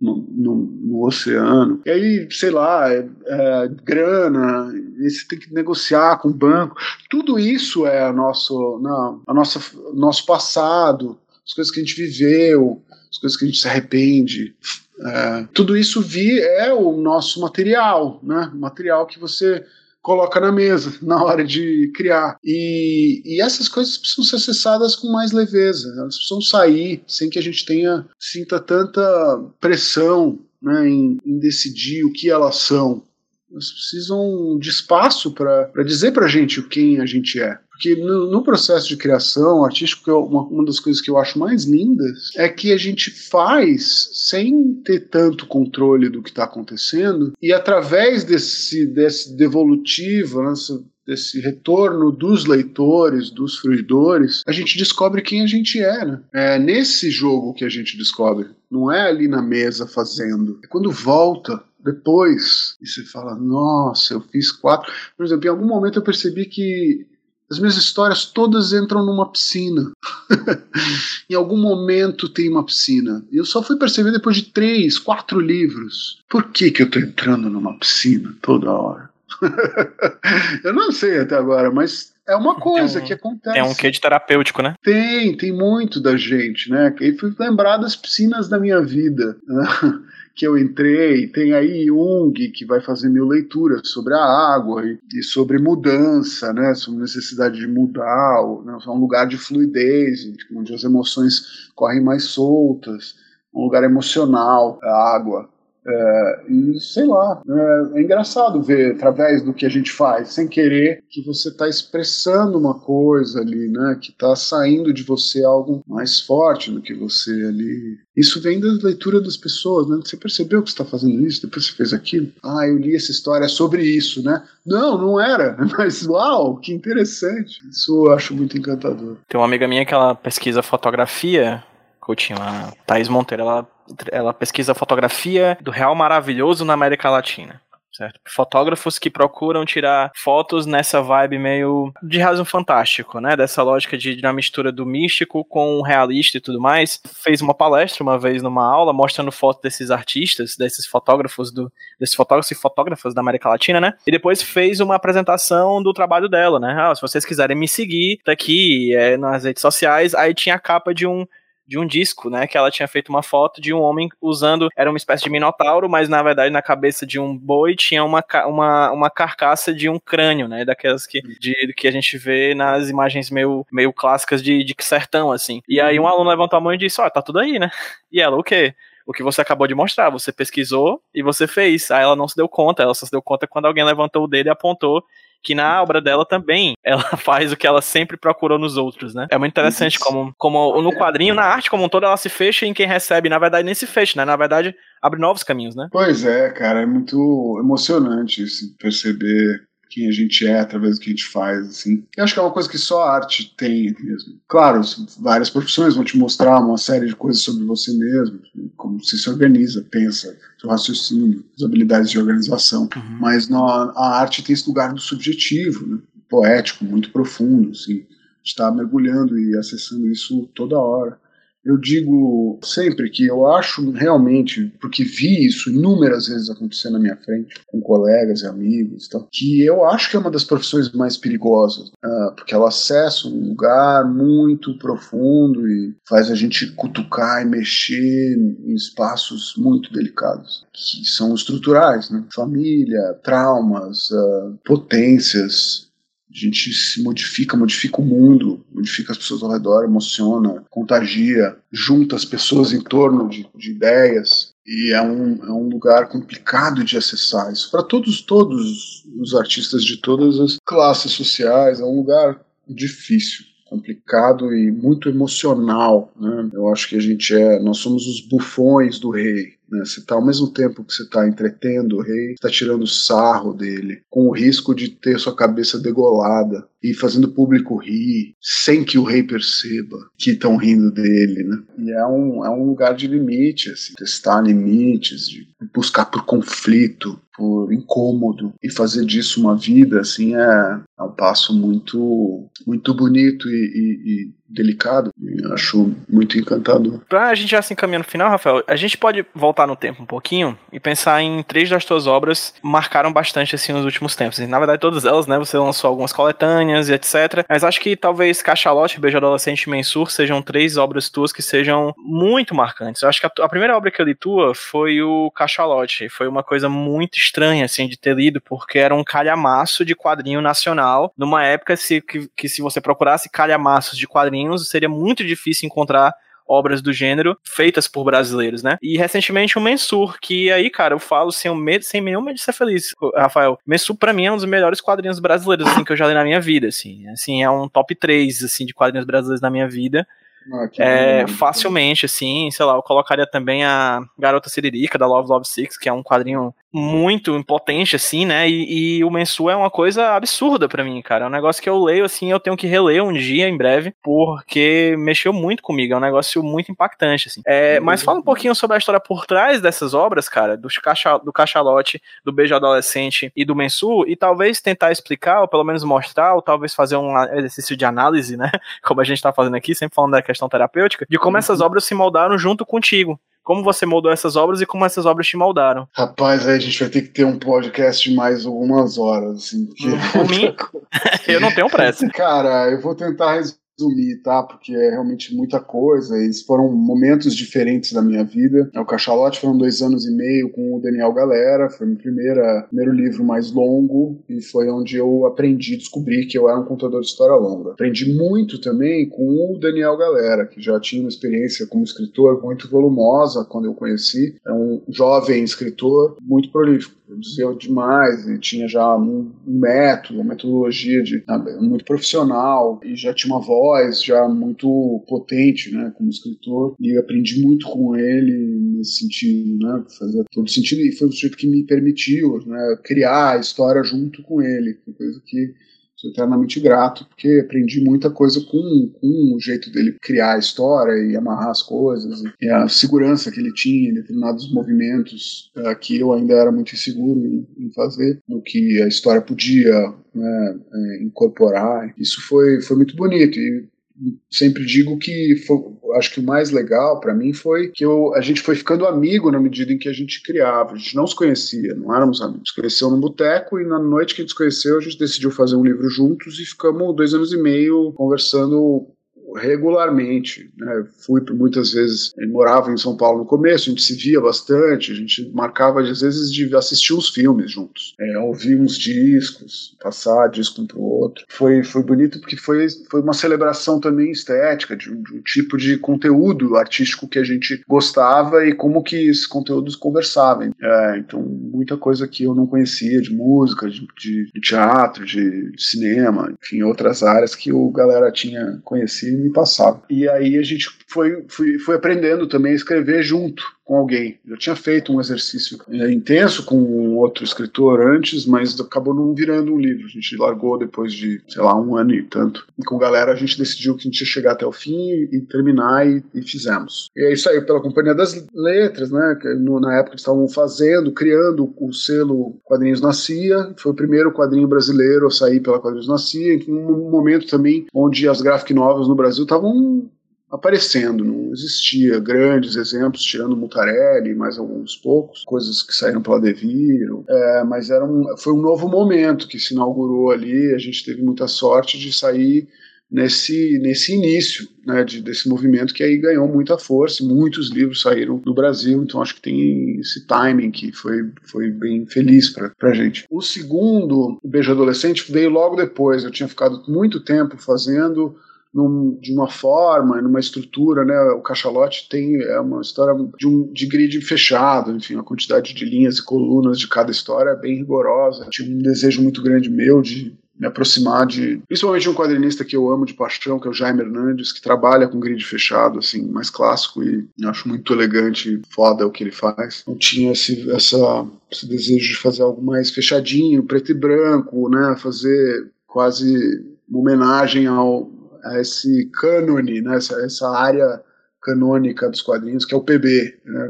No, no, no, oceano. E aí, sei lá, é, é, grana, você tem que negociar com o banco. Tudo isso é nosso, não, a nossa, nosso passado, as coisas que a gente viveu, as coisas que a gente se arrepende. É, tudo isso vi é o nosso material, né? Material que você coloca na mesa <laughs> na hora de criar. E, e, essas coisas precisam ser acessadas com mais leveza, elas precisam sair sem que a gente tenha sinta tanta pressão né, em, em decidir o que elas são. Elas precisam de espaço para dizer para a gente quem a gente é. Porque no, no, processo de criação artístico, é uma, uma das coisas que eu acho mais lindas é que a gente faz sem ter tanto controle do que está acontecendo, e através desse, desse devolutivo, né, desse retorno dos leitores, dos fruidores, a gente descobre quem a gente é, né? É nesse jogo que a gente descobre. Não é ali na mesa fazendo. É quando volta depois e você fala, nossa, eu fiz quatro. Por exemplo, em algum momento eu percebi que as minhas histórias todas entram numa piscina. <laughs> em algum momento tem uma piscina. E eu só fui perceber depois de três, quatro livros. Por que, que eu estou entrando numa piscina toda hora? <laughs> eu não sei até agora, mas é uma coisa um, que acontece. É um quê de terapêutico, né? Tem, tem muito da gente, né? E fui lembrar das piscinas da minha vida. Né? <laughs> que eu entrei, tem aí Jung, que vai fazer mil leituras sobre a água e, e sobre mudança, né, sobre necessidade de mudar, né, é um lugar de fluidez, onde as emoções correm mais soltas, um lugar emocional, a água. É, e sei lá, é, é, engraçado ver através do que a gente faz, sem querer, que você está expressando uma coisa ali, né? Que está saindo de você algo mais forte do que você ali. Isso vem da leitura das pessoas, né? Você percebeu que está fazendo isso, depois você fez aquilo. Ah, eu li essa história sobre isso, né? Não, não era, <laughs> mas uau, que interessante. Isso eu acho muito encantador. Tem uma amiga minha que ela pesquisa fotografia Coutinho, a Thaís Monteiro, ela, ela pesquisa fotografia do real maravilhoso na América Latina. Certo? Fotógrafos que procuram tirar fotos nessa vibe meio de razão fantástico, né? Dessa lógica de, de uma mistura do místico com o realista e tudo mais. Fez uma palestra uma vez numa aula mostrando fotos desses artistas, desses fotógrafos do, desses fotógrafos e fotógrafas da América Latina, né? E depois fez uma apresentação do trabalho dela, né? Ah, se vocês quiserem me seguir, tá aqui é, nas redes sociais. Aí tinha a capa de um de um disco, né? Que ela tinha feito uma foto de um homem usando. Era uma espécie de minotauro, mas na verdade na cabeça de um boi tinha uma, uma, uma carcaça de um crânio, né? Daquelas que, de, que a gente vê nas imagens meio, meio clássicas de, de sertão, assim. E aí um aluno levantou a mão e disse: Ó, oh, tá tudo aí, né? E ela, o quê? o que você acabou de mostrar. Você pesquisou e você fez. Aí ela não se deu conta, ela só se deu conta quando alguém levantou o dedo e apontou que na obra dela também <laughs> ela faz o que ela sempre procurou nos outros, né? É muito interessante como, como no quadrinho, na arte como um todo, ela se fecha em quem recebe, na verdade nem se fecha, né? Na verdade abre novos caminhos, né? Pois é, cara, é muito emocionante assim, perceber quem a gente é através do que a gente faz, assim. Eu acho que é uma coisa que só a arte tem mesmo. Claro, várias profissões vão te mostrar uma série de coisas sobre você mesmo, como você se organiza, pensa, seu raciocínio, as habilidades de organização. Uhum. Mas no, a arte tem esse lugar do subjetivo, né? poético, muito profundo, assim. Está mergulhando e acessando isso toda hora. Eu digo sempre que eu acho realmente, porque vi isso inúmeras vezes acontecer na minha frente, com colegas e amigos, tal, que eu acho que é uma das profissões mais perigosas, uh, porque ela acessa um lugar muito profundo e faz a gente cutucar e mexer em espaços muito delicados, que são estruturais, né? família, traumas, uh, potências A gente se modifica, modifica o mundo, modifica as pessoas ao redor, emociona, contagia, junta as pessoas em torno de, de ideias. E é um, é um lugar complicado de acessar. Isso para todos, todos os artistas de todas as classes sociais. É um lugar difícil complicado e muito emocional. Né? Eu acho que a gente é, nós somos os bufões do rei. Né? Você tá, ao mesmo tempo que você está entretendo o rei, está tirando sarro dele, com o risco de ter sua cabeça degolada e fazendo o público rir, sem que o rei perceba que estão rindo dele. Né? E é um, é um lugar de limite, assim, testar limites, de buscar por conflito, por incômodo e fazer disso uma vida assim é, é um passo muito muito bonito e, e, e delicado. Acho muito encantador. Pra gente já se encaminhando no final, Rafael, a gente pode voltar no tempo um pouquinho e pensar em três das tuas obras marcaram bastante assim nos últimos tempos. E, na verdade, todas elas, né? Você lançou algumas coletâneas e etc. Mas acho que talvez Cachalote, Beijo Adolescente e Mensur sejam três obras tuas que sejam muito marcantes. Eu acho que a, a primeira obra que eu li tua foi o Cachalote. Foi uma coisa muito estranha, assim, de ter lido, porque era um calhamaço de quadrinho nacional, numa época se, que, que se você procurasse calhamaços de quadrinhos quadrinhos, seria muito difícil encontrar obras do gênero feitas por brasileiros, né? E recentemente o Mensur, que aí, cara, eu falo sem medo, sem nenhum medo de ser feliz, Rafael. Mensur para mim é um dos melhores quadrinhos brasileiros assim que eu já li na minha vida, assim. Assim, é um top 3 assim de quadrinhos brasileiros na minha vida. Ah, é, facilmente, assim, sei lá, eu colocaria também a Garota Siririca, da Love Love Six, que é um quadrinho muito impotente, assim, né? E, e o Mensu é uma coisa absurda para mim, cara. É um negócio que eu leio, assim, eu tenho que reler um dia em breve, porque mexeu muito comigo. É um negócio muito impactante, assim. É, mas fala um pouquinho sobre a história por trás dessas obras, cara, do, cacha, do Cachalote, do Beijo Adolescente e do Mensu, e talvez tentar explicar, ou pelo menos mostrar, ou talvez fazer um exercício de análise, né? <laughs> Como a gente tá fazendo aqui, sempre falando da questão terapêutica, de como essas obras se moldaram junto contigo como você moldou essas obras e como essas obras te moldaram. Rapaz, aí a gente vai ter que ter um podcast de mais algumas horas, assim. Por mim, <laughs> <laughs> eu não tenho pressa. Cara, eu vou tentar resumir, tá? Porque é realmente muita coisa. Eles foram momentos diferentes da minha vida. O Cachalote foram dois anos e meio com o Daniel Galera. Foi meu primeira, primeiro livro mais longo e foi onde eu aprendi, descobri que eu era um contador de história longa. Aprendi muito também com o Daniel Galera, que já tinha uma experiência como escritor muito volumosa quando eu conheci. É um jovem escritor muito prolífico produzia demais e tinha já um, um método, uma metodologia de, muito profissional e já tinha uma voz já muito potente, né, como escritor. E eu aprendi muito com ele nesse sentido, né, fazia todo sentido e foi o jeito que me permitiu, né, criar a história junto com ele, coisa que sou eternamente grato, porque aprendi muita coisa com, com o jeito dele criar a história e amarrar as coisas, e a segurança que ele tinha em determinados movimentos uh, que eu ainda era muito inseguro em, em fazer, no que a história podia né, é, incorporar. Isso foi, foi muito bonito, e sempre digo que foi, acho que o mais legal para mim foi que eu, a gente foi ficando amigo na medida em que a gente criava. A gente não se conhecia, não éramos amigos. Conheceu no boteco e na noite que a gente se conheceu, a gente decidiu fazer um livro juntos e ficamos dois anos e meio conversando regularmente. Né? Fui muitas vezes, morava em São Paulo no começo, a gente se via bastante, a gente marcava às vezes de assistir uns filmes juntos, é, ouvir uns discos, passar disco um para o outro. Foi, foi bonito porque foi, foi uma celebração também estética, de, de um tipo de conteúdo artístico que a gente gostava e como que esses conteúdos conversavam. É, então, muita coisa que eu não conhecia de música, de, de, de teatro, de, de cinema, enfim, outras áreas que o galera tinha conhecido me passava. E aí a gente foi, foi, foi aprendendo também a escrever junto com alguém. Já tinha feito um exercício é, intenso com um outro escritor antes, mas acabou não virando um livro. A gente largou depois de, sei lá, um ano e tanto. E com galera a gente decidiu que a gente ia chegar até o fim e, terminar e, e, fizemos. E aí saiu pela Companhia das Letras, né? Que no, na época eles estavam fazendo, criando o selo Quadrinhos Nascia. Foi o primeiro quadrinho brasileiro a sair pela Quadrinhos Nascia, em um momento também onde as graphic novels no Brasil estavam aparecendo. Não existia grandes exemplos, tirando Mutarelli, mais alguns poucos, coisas que saíram pela Devir, é, mas era um, foi um novo momento que se inaugurou ali. A gente teve muita sorte de sair nesse, nesse início né, de, desse movimento que aí ganhou muita força, muitos livros saíram no Brasil, então acho que tem esse timing que foi, foi bem feliz para a gente. O segundo, o Beijo Adolescente, veio logo depois, eu tinha ficado muito tempo fazendo num, de uma forma, numa estrutura, né? O cachalote tem é uma história de, um, de grid fechado, enfim, a quantidade de linhas e colunas de cada história é bem rigorosa. Tinha um desejo muito grande meu de me aproximar de, principalmente um quadrinista que eu amo de paixão, que é o Jaime Hernandes, que trabalha com grid fechado, assim, mais clássico e acho muito elegante, foda o que ele faz. Eu tinha esse, essa, esse desejo de fazer algo mais fechadinho, preto e branco, né, fazer quase uma homenagem ao, a esse cânone, né, essa, essa área canônica dos quadrinhos, que é o PB, né,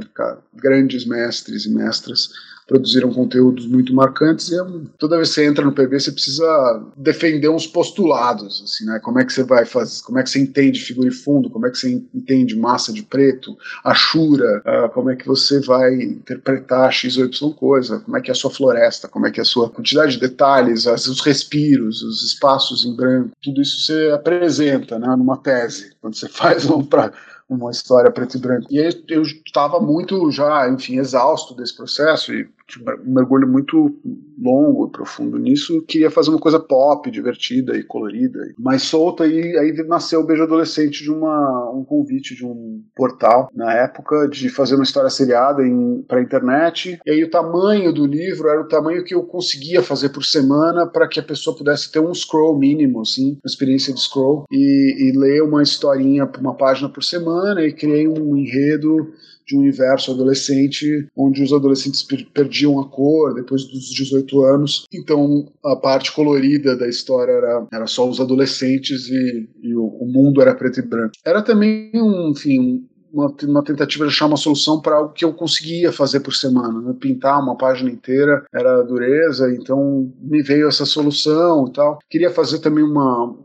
grandes mestres e mestras produziram conteúdos muito marcantes e toda vez que você entra no PB você precisa defender uns postulados, assim, né? Como é que você vai fazer, como é que você entende figura e fundo, como é que você entende massa de preto, achura, uh, como é que você vai interpretar x ou y coisa, como é que é a sua floresta, como é que é a sua quantidade de detalhes, os respiros, os espaços em branco, tudo isso você apresenta, né, numa tese, quando você <laughs> faz um para uma história preto e branco. E eu estava muito já, enfim, exausto desse processo e um mergulho muito longo, profundo nisso. Queria fazer uma coisa pop, divertida e colorida, mais solta. E aí nasceu o Beijo Adolescente de uma, um convite de um portal, na época, de fazer uma história seriada para a internet. E aí o tamanho do livro era o tamanho que eu conseguia fazer por semana para que a pessoa pudesse ter um scroll mínimo, assim, uma experiência de scroll, e, e ler uma historinha, uma página por semana. E criei um enredo de um universo adolescente onde os adolescentes per perdiam a cor depois dos 18 anos. Então a parte colorida da história era, era só os adolescentes e, e o, o, mundo era preto e branco. Era também um, enfim, uma, uma, tentativa de achar uma solução para algo que eu conseguia fazer por semana. Né? Pintar uma página inteira era dureza, então me veio essa solução e tal. Queria fazer também uma,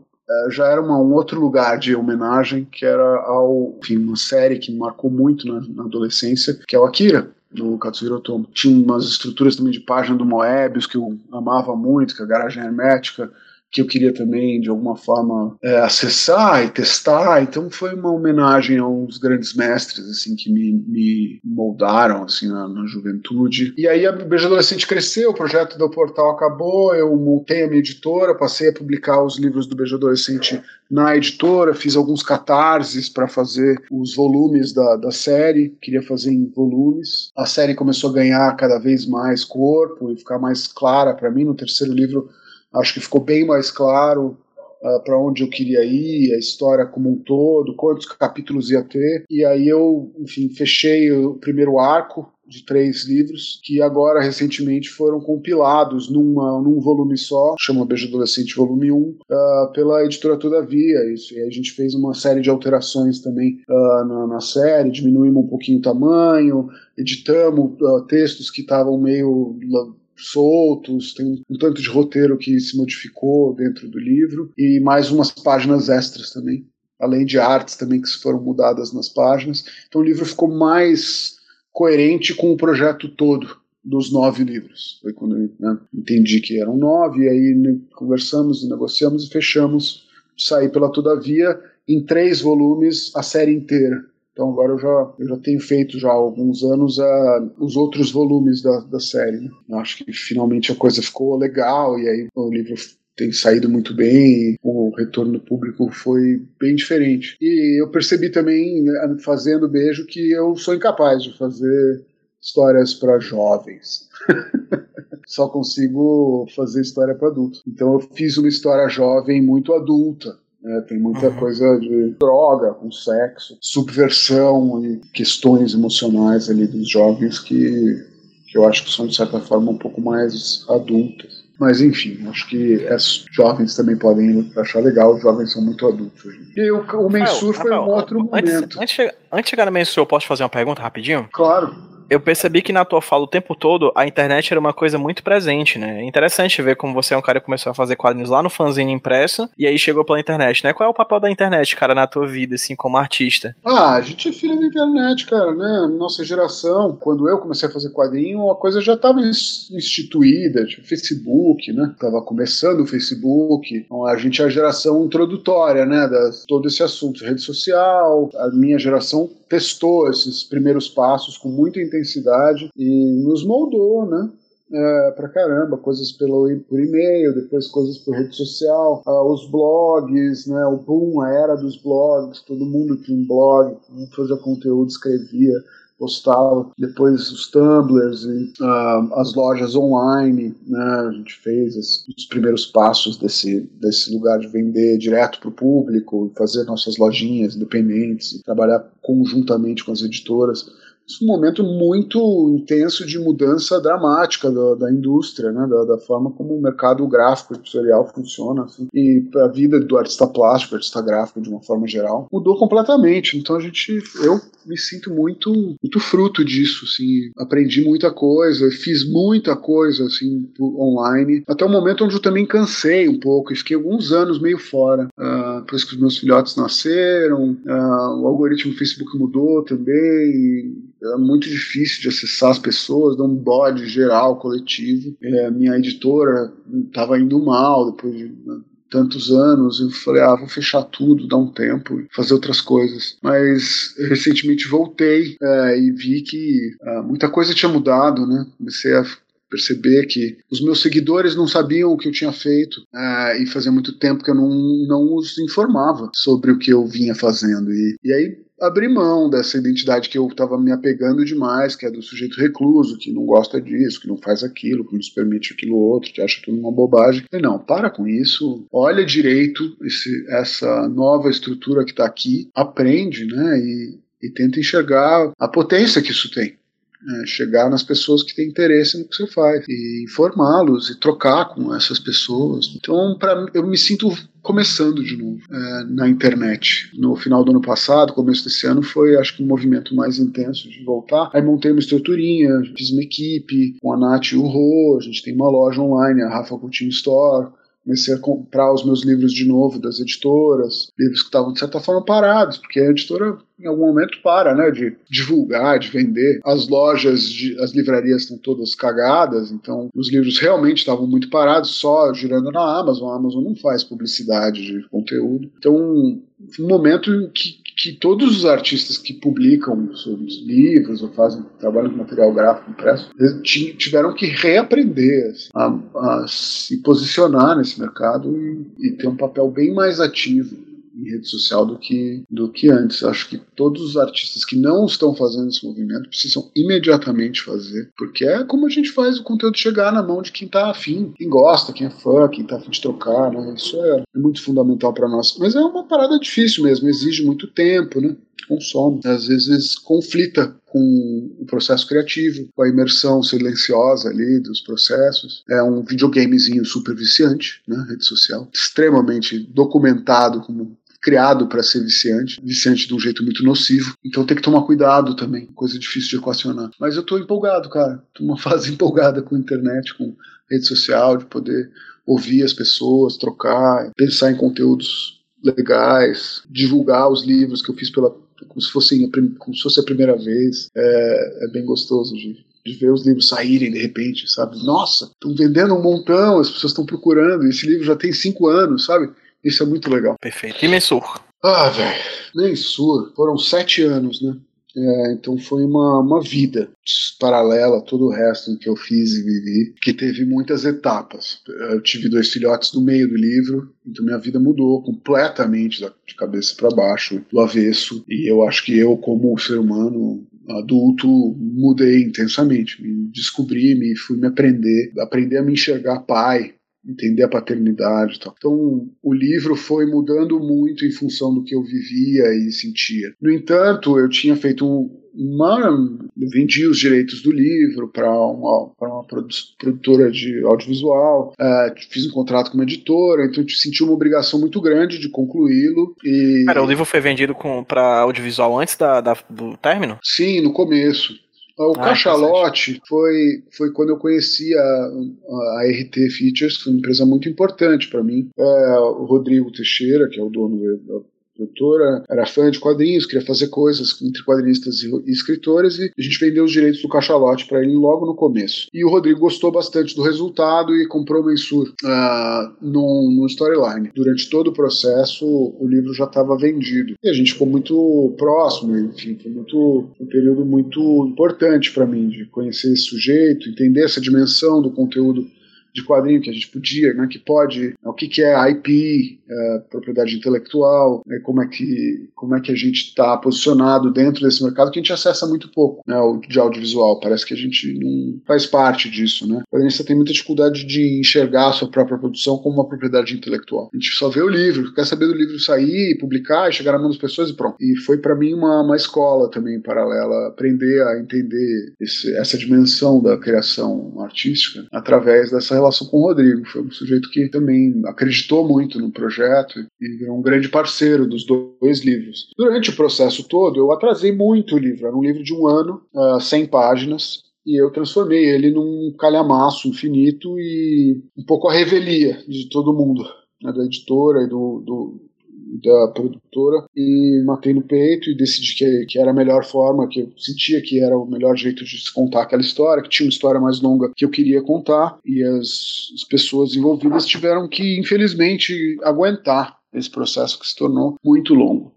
já era uma, um outro lugar de homenagem, que era ao, enfim, uma série que marcou muito na, na adolescência, que é o Akira, do Katsuhiro Otomo. Tinha umas estruturas também de página do Moebius que eu amava muito, que é a garagem hermética, que eu queria também, de alguma forma, é, acessar e testar. Então foi uma homenagem a uns grandes mestres, assim, que me, me moldaram, assim, na, na, juventude. E aí a Beijo Adolescente cresceu, o projeto do portal acabou, eu montei a minha editora, passei a publicar os livros do Beijo Adolescente na editora, fiz alguns catarses para fazer os volumes da, da série, queria fazer em volumes. A série começou a ganhar cada vez mais corpo e ficar mais clara para mim. No terceiro livro Acho que ficou bem mais claro uh, ah, para onde eu queria ir, a história como um todo, quantos capítulos ia ter. E aí eu, enfim, fechei o primeiro arco de três livros que agora recentemente foram compilados numa, num volume só, chama Beijo Adolescente Volume 1, uh, ah, pela editora Todavia. Isso. E a gente fez uma série de alterações também uh, na, na, série, diminuímos um pouquinho o tamanho, editamos uh, textos que estavam meio soltos, tem um tanto de roteiro que se modificou dentro do livro e mais umas páginas extras também, além de artes também que foram mudadas nas páginas. Então o livro ficou mais coerente com o projeto todo dos nove livros. Foi quando eu né, entendi que eram nove, e aí né, conversamos, negociamos e fechamos sair pela Todavia em três volumes a série inteira. Então agora eu já, eu já tenho feito já há alguns anos uh, os outros volumes da, da série. Né? Acho que finalmente a coisa ficou legal e aí o livro tem saído muito bem, o retorno do público foi bem diferente. E eu percebi também, né, fazendo beijo, que eu sou incapaz de fazer histórias para jovens. <laughs> Só consigo fazer história para adulto. Então eu fiz uma história jovem muito adulta. É, tem muita uhum. coisa de droga, com sexo, subversão e questões emocionais ali dos jovens que, que eu acho que são, de certa forma, um pouco mais adultas. Mas enfim, acho que os jovens também podem achar legal, os jovens são muito adultos hoje. E o, o Mensur foi um outro antes, momento. Antes, antes de chegar no Mensur, eu posso fazer uma pergunta rapidinho? Claro. Eu percebi que na tua fala o tempo todo a internet era uma coisa muito presente, né? É interessante ver como você é um cara que começou a fazer quadrinhos lá no fanzine impresso e aí chegou pela internet, né? Qual é o papel da internet, cara, na tua vida, assim, como artista? Ah, a gente é filho da internet, cara, né? Nossa geração, quando eu comecei a fazer quadrinho, a coisa já estava instituída, tipo Facebook, né? Tava começando o Facebook, então, a gente é a geração introdutória, né? Da todo esse assunto, rede social, a minha geração testou esses primeiros passos com muita intensidade e nos moldou, né? É, pra caramba, coisas pelo, por e-mail, depois coisas por rede social, uh, os blogs, né, o boom, a era dos blogs, todo mundo tinha um blog, todo fazia conteúdo, escrevia, postava, depois os tumblers e uh, as lojas online, né, a gente fez os primeiros passos desse, desse lugar de vender direto para o público, fazer nossas lojinhas independentes, trabalhar conjuntamente com as editoras um momento muito intenso de mudança dramática da, da indústria, né, da, da, forma como o mercado gráfico editorial funciona, assim, e a vida do artista plástico, artista gráfico de uma forma geral, mudou completamente. Então a gente, eu me sinto muito, muito fruto disso, assim, aprendi muita coisa, fiz muita coisa, assim, online, até o momento onde eu também cansei um pouco e fiquei alguns anos meio fora, uh, depois que os meus filhotes nasceram, uh, o algoritmo do Facebook mudou também, é muito difícil de acessar as pessoas, dá um bode geral, coletivo. É, minha editora estava indo mal depois de né, tantos anos, eu falei, ah, vou fechar tudo, dar um tempo, fazer outras coisas. Mas recentemente voltei é, e vi que ah, muita coisa tinha mudado, né? Comecei a perceber que os meus seguidores não sabiam o que eu tinha feito é, e fazia muito tempo que eu não, não os informava sobre o que eu vinha fazendo. E, e aí abrir mão dessa identidade que eu estava me apegando demais, que é do sujeito recluso, que não gosta disso, que não faz aquilo, que não se permite aquilo outro, que acha tudo uma bobagem. E não, para com isso, olha direito esse, essa nova estrutura que está aqui, aprende, né, e, e tenta enxergar a potência que isso tem. É, chegar nas pessoas que têm interesse no que você faz e informá-los e trocar com essas pessoas. Então, para eu me sinto começando de novo é, na internet. No final do ano passado, começo desse ano, foi acho que um movimento mais intenso de voltar. Aí montei uma estruturinha, fiz uma equipe com a Nath e o Rô, a gente tem uma loja online, a Rafa Coutinho Store comecei a comprar os meus livros de novo das editoras, livros que estavam de certa forma parados, porque a editora em algum momento para, né, de divulgar, de vender. As lojas, de, as livrarias estão todas cagadas, então os livros realmente estavam muito parados, só girando na Amazon. A Amazon não faz publicidade de conteúdo. Então, um momento em que, que todos os artistas que publicam seus livros ou fazem trabalho com material gráfico impresso tiveram que reaprender a, a se posicionar nesse mercado e, e ter um papel bem mais ativo em rede social do que, do que antes. Acho que todos os artistas que não estão fazendo esse movimento precisam imediatamente fazer, porque é como a gente faz o conteúdo chegar na mão de quem está afim, quem gosta, quem é fã, quem está afim de trocar, né? Isso é, é muito fundamental para nós. Mas é uma parada difícil mesmo, exige muito tempo, né? consome. Às vezes conflita com o processo criativo, com a imersão silenciosa ali dos processos. É um videogamezinho super viciante, né, rede social, extremamente documentado como criado para ser viciante, viciante de um jeito muito nocivo. Então tem que tomar cuidado também, coisa difícil de equacionar. Mas eu tô empolgado, cara. Tô numa <laughs> fase empolgada com a internet, com rede social, de poder ouvir as pessoas, trocar, pensar em conteúdos legais, divulgar os livros que eu fiz pela como se fosse, como se fosse a primeira vez. É, é bem gostoso de, de ver os livros saírem de repente, sabe? Nossa, estão vendendo um montão, as pessoas estão procurando. Esse livro já tem cinco anos, sabe? Isso é muito legal. Perfeito. E Mensur? Ah, velho. Mensur. Foram sete anos, né? É, então foi uma, uma vida paralela a todo o resto que eu fiz e vivi, que teve muitas etapas. Eu tive dois filhotes no meio do livro, então minha vida mudou completamente de cabeça para baixo, do avesso, e eu acho que eu, como ser humano adulto, mudei intensamente, me descobri, me fui me aprender, aprender a me enxergar pai, entender a paternidade e tal. Então, o livro foi mudando muito em função do que eu vivia e sentia. No entanto, eu tinha feito um, uma vendi os direitos do livro para uma, uma produtora de audiovisual, uh, fiz um contrato com uma editora, então eu senti uma obrigação muito grande de concluí-lo. E... Cara, o livro foi vendido para audiovisual antes da, da, do término? Sim, no começo O ah, Cachalote foi, foi quando eu conheci a, a, RT Features, que foi uma empresa muito importante para mim. É, o Rodrigo Teixeira, que é o dono da era fã de quadrinhos, queria fazer coisas entre quadrinistas e, escritores, e a gente vendeu os direitos do cachalote para ele logo no começo. E o Rodrigo gostou bastante do resultado e comprou o Mensur uh, no, no storyline. Durante todo o processo, o livro já estava vendido. E a gente ficou muito próximo, enfim, foi muito, um período muito importante para mim de conhecer esse sujeito, entender essa dimensão do conteúdo de quadrinho que a gente podia, né, que pode, o que, que é IP, é, propriedade intelectual, né, como, é que, como é que a gente está posicionado dentro desse mercado que a gente acessa muito pouco né, de audiovisual. Parece que a gente não faz parte disso. Né? O quadrinista tem muita dificuldade de enxergar a sua própria produção como uma propriedade intelectual. A gente só vê o livro, quer saber do livro sair, publicar, chegar na mão das pessoas e pronto. E foi para mim uma, uma escola também paralela, aprender a entender esse, essa dimensão da criação artística através dessa relação com o Rodrigo. Foi um sujeito que também acreditou muito no projeto e um grande parceiro dos dois livros. Durante o processo todo, eu atrasei muito o livro. Era um livro de um ano, uh, ah, 100 páginas, e eu transformei ele num calhamaço infinito e um pouco a revelia de todo mundo, né, da editora e do, do, da produtora e matei no peito e decidi que, que era a melhor forma, que eu sentia que era o melhor jeito de se contar aquela história, que tinha uma história mais longa que eu queria contar e as, as pessoas envolvidas tiveram que, infelizmente, aguentar esse processo que se tornou muito longo.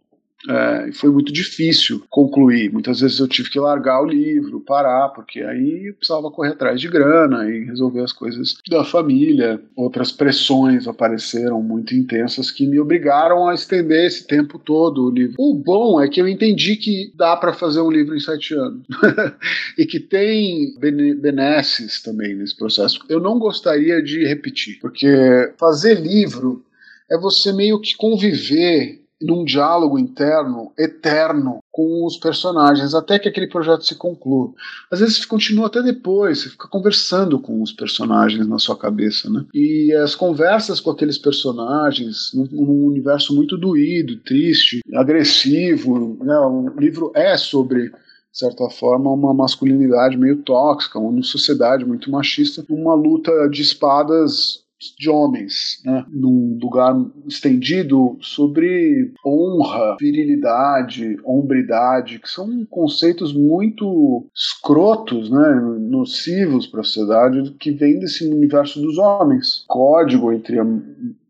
É, foi muito difícil concluir. Muitas vezes eu tive que largar o livro, parar, porque aí eu precisava correr atrás de grana e resolver as coisas da família. Outras pressões apareceram muito intensas que me obrigaram a estender esse tempo todo o livro. O bom é que eu entendi que dá para fazer um livro em sete anos <laughs> e que tem benesses também nesse processo. Eu não gostaria de repetir, porque fazer livro é você meio que conviver num diálogo interno eterno com os personagens, até que aquele projeto se conclua. Às vezes continua até depois, você fica conversando com os personagens na sua cabeça, né? E as conversas com aqueles personagens, num, num universo muito doído, triste, agressivo, né? O livro é sobre de certa forma, uma masculinidade meio tóxica, uma sociedade muito machista, uma luta de espadas de homens, né, num lugar estendido sobre honra, virilidade, hombridade, que são conceitos muito escrotos, né, nocivos para a sociedade, que vêm desse universo dos homens. Código entre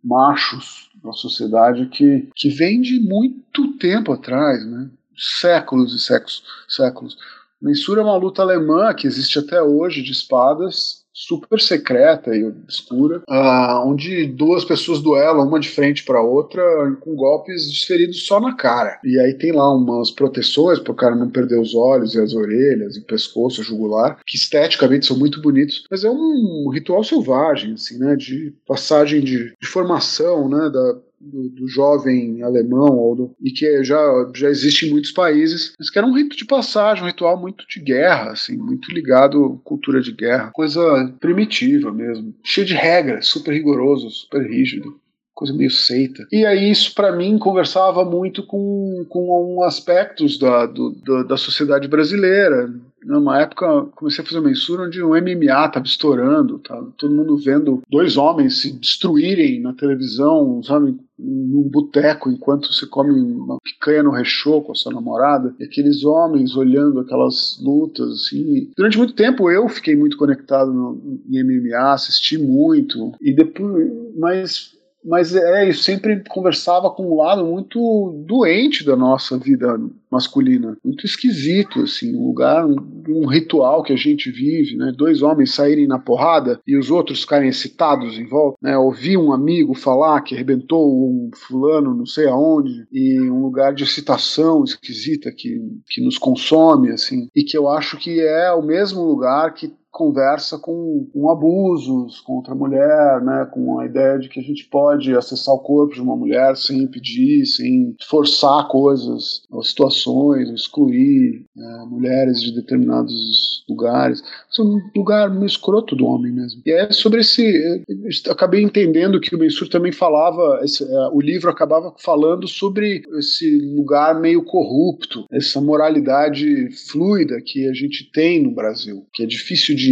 machos na sociedade que, que vem de muito tempo atrás, né, séculos e séculos. séculos. Mensura é uma luta alemã que existe até hoje de espadas super secreta e obscura, uh, onde duas pessoas duelam uma de frente para outra com golpes desferidos só na cara. E aí tem lá umas proteções para o cara não perder os olhos e as orelhas, e o pescoço, o jugular, que esteticamente são muito bonitos, mas é um ritual selvagem, assim, né, de passagem de, de formação, né, da do, do, jovem alemão ou do, e que já, já existe em muitos países, mas que era um rito de passagem, um ritual muito de guerra, assim, muito ligado à cultura de guerra, coisa primitiva mesmo, cheio de regras, super rigoroso, super rígido coisa meio seita. E aí isso para mim conversava muito com, com aspectos da, do, da, da sociedade brasileira, numa época, comecei a fazer mensura onde o MMA estava estourando, tá? todo mundo vendo dois homens se destruírem na televisão, sabe, num boteco enquanto você come uma picanha no rechô com a sua namorada, e aqueles homens olhando aquelas lutas, assim. Durante muito tempo eu fiquei muito conectado no, em MMA, assisti muito, e depois, mas mas é, eu sempre conversava com um lado muito doente da nossa vida masculina, muito esquisito, assim, um lugar, um, um, ritual que a gente vive, né? Dois homens saírem na porrada e os outros ficarem excitados em volta, né? Ouvir um amigo falar que arrebentou um fulano não sei aonde e um lugar de excitação esquisita que, que nos consome, assim, e que eu acho que é o mesmo lugar que conversa com, com, abusos contra a mulher, né, com a ideia de que a gente pode acessar o corpo de uma mulher sem pedir, sem forçar coisas, ou situações excluir é, mulheres de determinados lugares. Isso é um lugar meio escroto do homem mesmo. E é sobre esse. Acabei entendendo que o Bensur também falava, esse, é, o livro acabava falando sobre esse lugar meio corrupto, essa moralidade fluida que a gente tem no Brasil, que é difícil de,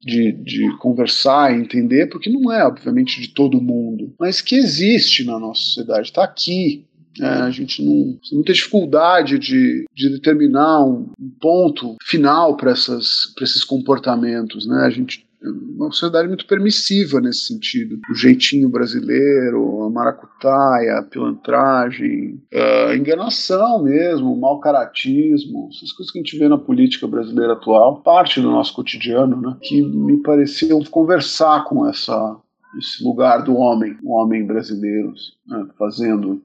de, de conversar e entender, porque não é, obviamente, de todo mundo, mas que existe na nossa sociedade, está aqui, é, a gente não tem muita dificuldade de, de determinar um, ponto final para esses comportamentos. Né? A gente uma sociedade muito permissiva nesse sentido. O jeitinho brasileiro, a maracutaia, a pilantragem, a enganação mesmo, o mau caratismo, essas coisas que a gente vê na política brasileira atual, parte do nosso cotidiano, né, que me pareciam conversar com essa, esse lugar do homem, o homem brasileiro, né, fazendo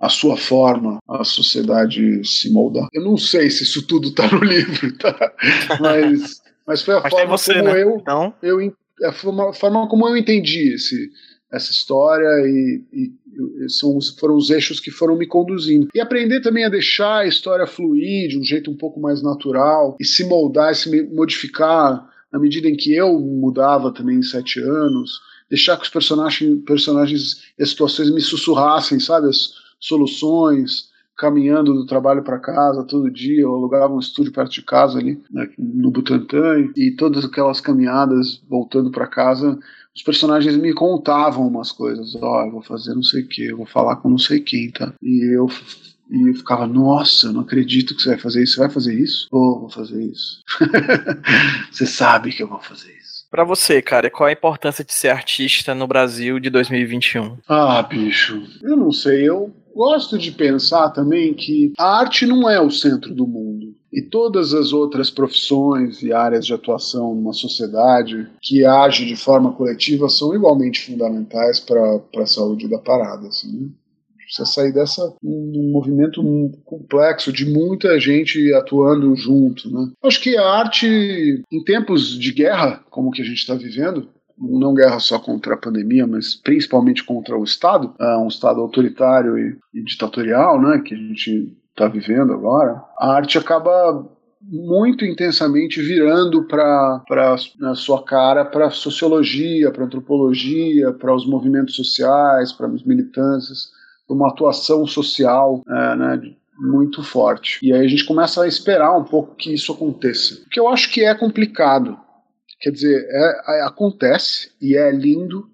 a sua forma, a sociedade se moldar. Eu não sei se isso tudo está no livro, tá? <laughs> Mas, mas foi a mas forma você, como né? eu, então... eu a forma como eu entendi esse, essa história e, e são, foram os eixos que foram me conduzindo. E aprender também a deixar a história fluir de um jeito um pouco mais natural e se moldar, se modificar na medida em que eu mudava também em sete anos, deixar que os personagens, personagens e as situações me sussurrassem, sabe? As, soluções, caminhando do trabalho para casa todo dia, eu alugava um estúdio perto de casa ali, né, no Butantã, e todas aquelas caminhadas voltando para casa, os personagens me contavam umas coisas, ó, oh, eu vou fazer não sei o que, eu vou falar com não sei quem, tá? E eu e eu ficava, nossa, eu não acredito que você vai fazer isso. Você vai fazer isso? Oh, vou fazer isso. <laughs> você sabe que eu vou fazer. Para você, cara, qual a importância de ser artista no Brasil de 2021? Ah, bicho, eu não sei. Eu gosto de pensar também que a arte não é o centro do mundo. E todas as outras profissões e áreas de atuação numa sociedade que age de forma coletiva são igualmente fundamentais para a saúde da parada. Assim, né? Precisa sair dessa um movimento complexo de muita gente atuando junto. Né? Acho que a arte, em tempos de guerra, como que a gente está vivendo, não guerra só contra a pandemia, mas principalmente contra o Estado, é um Estado autoritário e, e ditatorial, né, que a gente está vivendo agora, a arte acaba muito intensamente virando para a sua cara para sociologia, para antropologia, para os movimentos sociais, para as militâncias, uma atuação social é, né, muito forte. E aí a gente começa a esperar um pouco que isso aconteça. O que eu acho que é complicado, Quer dizer, é, é, acontece e é lindo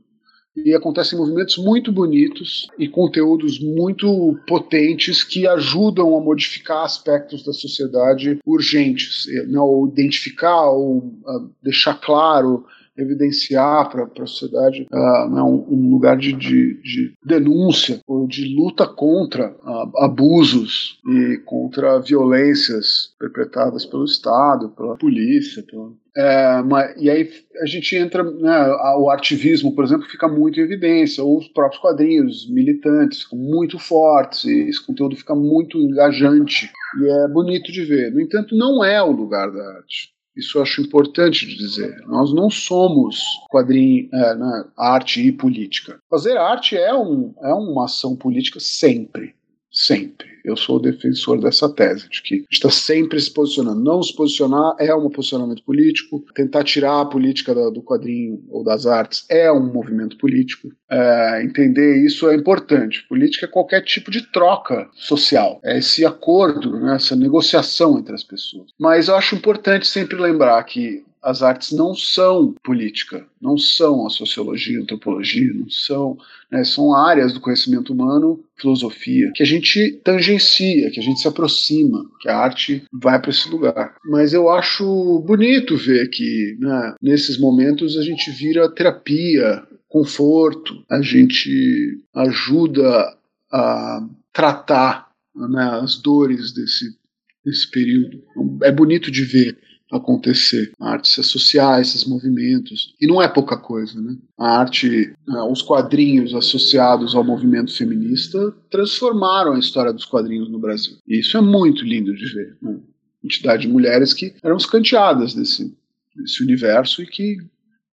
e acontecem movimentos muito bonitos e conteúdos muito potentes que ajudam a modificar aspectos da sociedade urgentes, né, ou identificar ou uh, deixar claro evidenciar para a sociedade uh, né, um, um, lugar de, de, de, denúncia ou de luta contra uh, abusos e contra violências perpetradas pelo Estado, pela polícia, pela, é, mas, e aí a gente entra, né, o ativismo, por exemplo, fica muito em evidência, ou os próprios quadrinhos militantes ficam muito fortes, e esse conteúdo fica muito engajante, e é bonito de ver. No entanto, não é o lugar da arte. Isso eu acho importante de dizer. Nós não somos quadrinho, é, né, arte e política. Fazer arte é, um, é uma ação política sempre. Sempre. Eu sou defensor dessa tese, de que está sempre se posicionando. Não se posicionar é um posicionamento político, tentar tirar a política do quadrinho ou das artes é um movimento político. É, entender isso é importante. Política é qualquer tipo de troca social, é esse acordo, né, essa negociação entre as pessoas. Mas eu acho importante sempre lembrar que as artes não são política, não são a sociologia, a antropologia, não são, né, são áreas do conhecimento humano, filosofia, que a gente tangencia, que a gente se aproxima, que a arte vai para esse lugar. Mas eu acho bonito ver que né, nesses momentos a gente vira terapia, conforto, a gente ajuda a tratar né, as dores desse, desse período. É bonito de ver acontecer. A arte se associar a esses movimentos. E não é pouca coisa, né? A arte, né, os quadrinhos associados ao movimento feminista transformaram a história dos quadrinhos no Brasil. E isso é muito lindo de ver. Né? Entidade de mulheres que eram escanteadas desse, desse universo e que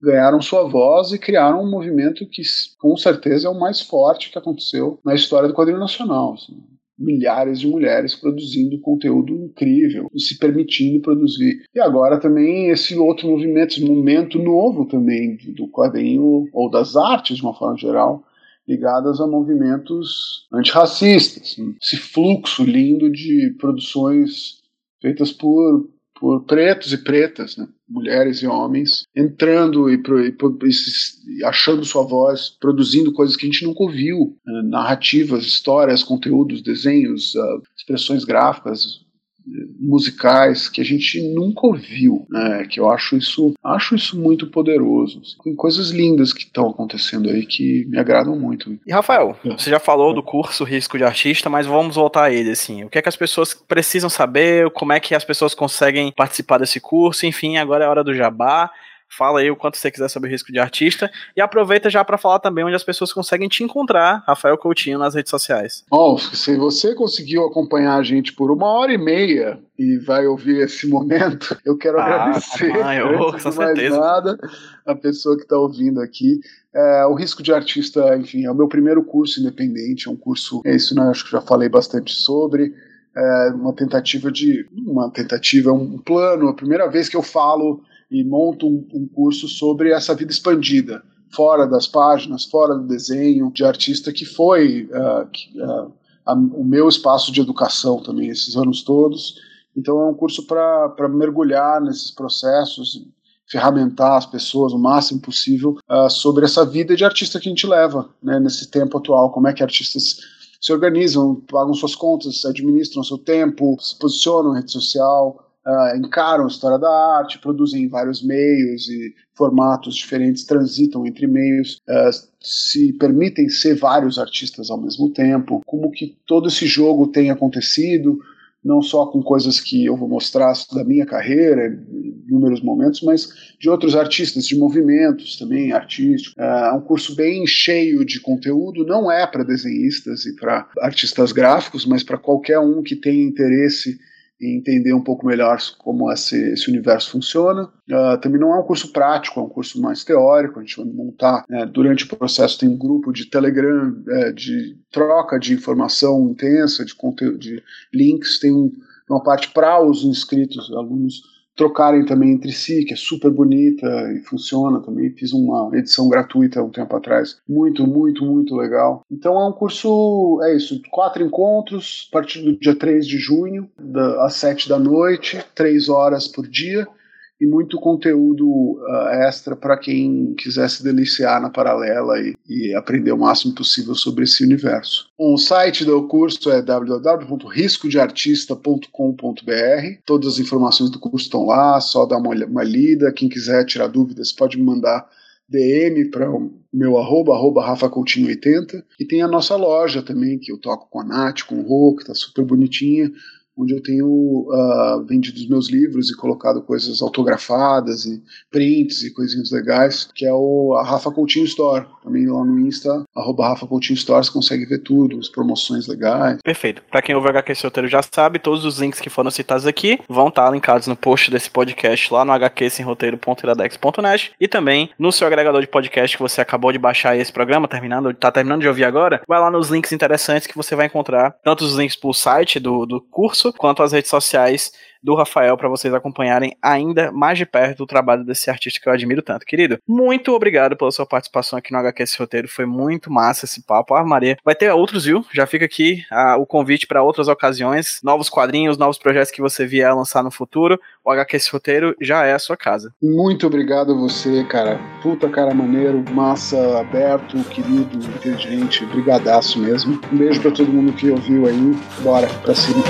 ganharam sua voz e criaram um movimento que, com certeza, é o mais forte que aconteceu na história do quadrinho nacional. Assim milhares de mulheres produzindo conteúdo incrível, se permitindo produzir. E agora também esse outro movimento, esse momento novo também do quadrinho ou das artes de uma forma geral, ligadas a movimentos antirracistas. Esse fluxo lindo de produções feitas por, por pretos e pretas, né? mulheres e homens, entrando e, e, e, achando sua voz, produzindo coisas que a gente nunca ouviu, né? narrativas, histórias, conteúdos, desenhos, uh, expressões gráficas, musicais que a gente nunca ouviu, né? Que eu acho isso, acho isso muito poderoso. Tem coisas lindas que estão acontecendo aí que me agradam muito. E Rafael, é. você já falou do curso Risco de Artista, mas vamos voltar a ele assim. O que é que as pessoas precisam saber? Como é que as pessoas conseguem participar desse curso? Enfim, agora é a hora do jabá. Fala aí o quanto você quiser sobre risco de artista. E aproveita já para falar também onde as pessoas conseguem te encontrar, Rafael Coutinho, nas redes sociais. Bom, se você conseguiu acompanhar a gente por uma hora e meia e vai ouvir esse momento, <laughs> eu quero ah, agradecer. <laughs> Ah, eu, com certeza. nada, a pessoa que está ouvindo aqui. É, o risco de artista, enfim, é o meu primeiro curso independente, é um curso, é isso, né, acho que já falei bastante sobre. É uma tentativa de. Uma tentativa, um plano, a primeira vez que eu falo e monto um, um curso sobre essa vida expandida, fora das páginas, fora do desenho, de artista que foi uh, que, uh, a, o meu espaço de educação também esses anos todos. Então é um curso para mergulhar nesses processos, ferramentar as pessoas o máximo possível uh, sobre essa vida de artista que a gente leva né, nesse tempo atual, como é que artistas se organizam, pagam suas contas, administram seu tempo, se posicionam na rede social, uh, encaram a história da arte, produzem vários meios e formatos diferentes, transitam entre meios, uh, se permitem ser vários artistas ao mesmo tempo, como que todo esse jogo tem acontecido, não só com coisas que eu vou mostrar da minha carreira, em inúmeros momentos, mas de outros artistas, de movimentos também artísticos. É um curso bem cheio de conteúdo, não é para desenhistas e para artistas gráficos, mas para qualquer um que tenha interesse e entender um pouco melhor como esse, esse universo funciona. Uh, também não é um curso prático, é um curso mais teórico. A gente vai montar, né, durante o processo, tem um grupo de Telegram é, de troca de informação intensa, de conteúdo, de links, tem um, uma parte para os inscritos, alunos trocarem também entre si, que é super bonita e funciona também. Fiz uma edição gratuita um tempo atrás, muito, muito, muito legal. Então é um curso, é isso, quatro encontros, a partir do dia 3 de junho, da, às 7 da noite, três horas por dia e muito conteúdo uh, extra para quem quiser se deliciar na paralela e, e, aprender o máximo possível sobre esse universo. o site do curso é www.riscodeartista.com.br. Todas as informações do curso estão lá, só dá uma, uma lida. Quem quiser tirar dúvidas pode me mandar DM para o meu arroba, arroba Rafa Coutinho 80. E tem a nossa loja também, que eu toco com a Nath, com o Rô, que está super bonitinha onde eu tenho uh, vendido os meus livros e colocado coisas autografadas e prints e coisinhas legais, que é o a Rafa Coutinho Store. Também lá no Insta, arroba Rafa Coutinho Store, você consegue ver tudo, as promoções legais. Perfeito. Para quem ouve o HQ Roteiro já sabe, todos os links que foram citados aqui vão estar linkados no post desse podcast lá no hqsemroteiro.iradex.net e também no seu agregador de podcast que você acabou de baixar esse programa, terminando, tá terminando de ouvir agora, vai lá nos links interessantes que você vai encontrar, tanto os links pro site do, do curso quanto as redes sociais do Rafael para vocês acompanharem ainda mais de perto o trabalho desse artista que eu admiro tanto. Querido, muito obrigado pela sua participação aqui no HQ Esse Roteiro, foi muito massa esse papo. Ah, Maria, vai ter outros, viu? Já fica aqui ah, o convite para outras ocasiões, novos quadrinhos, novos projetos que você vier lançar no futuro. O HQ Esse Roteiro já é a sua casa. Muito obrigado a você, cara. Puta cara maneiro, massa, aberto, querido, inteligente. Brigadaço mesmo. Um beijo para todo mundo que ouviu aí. Bora pra cima.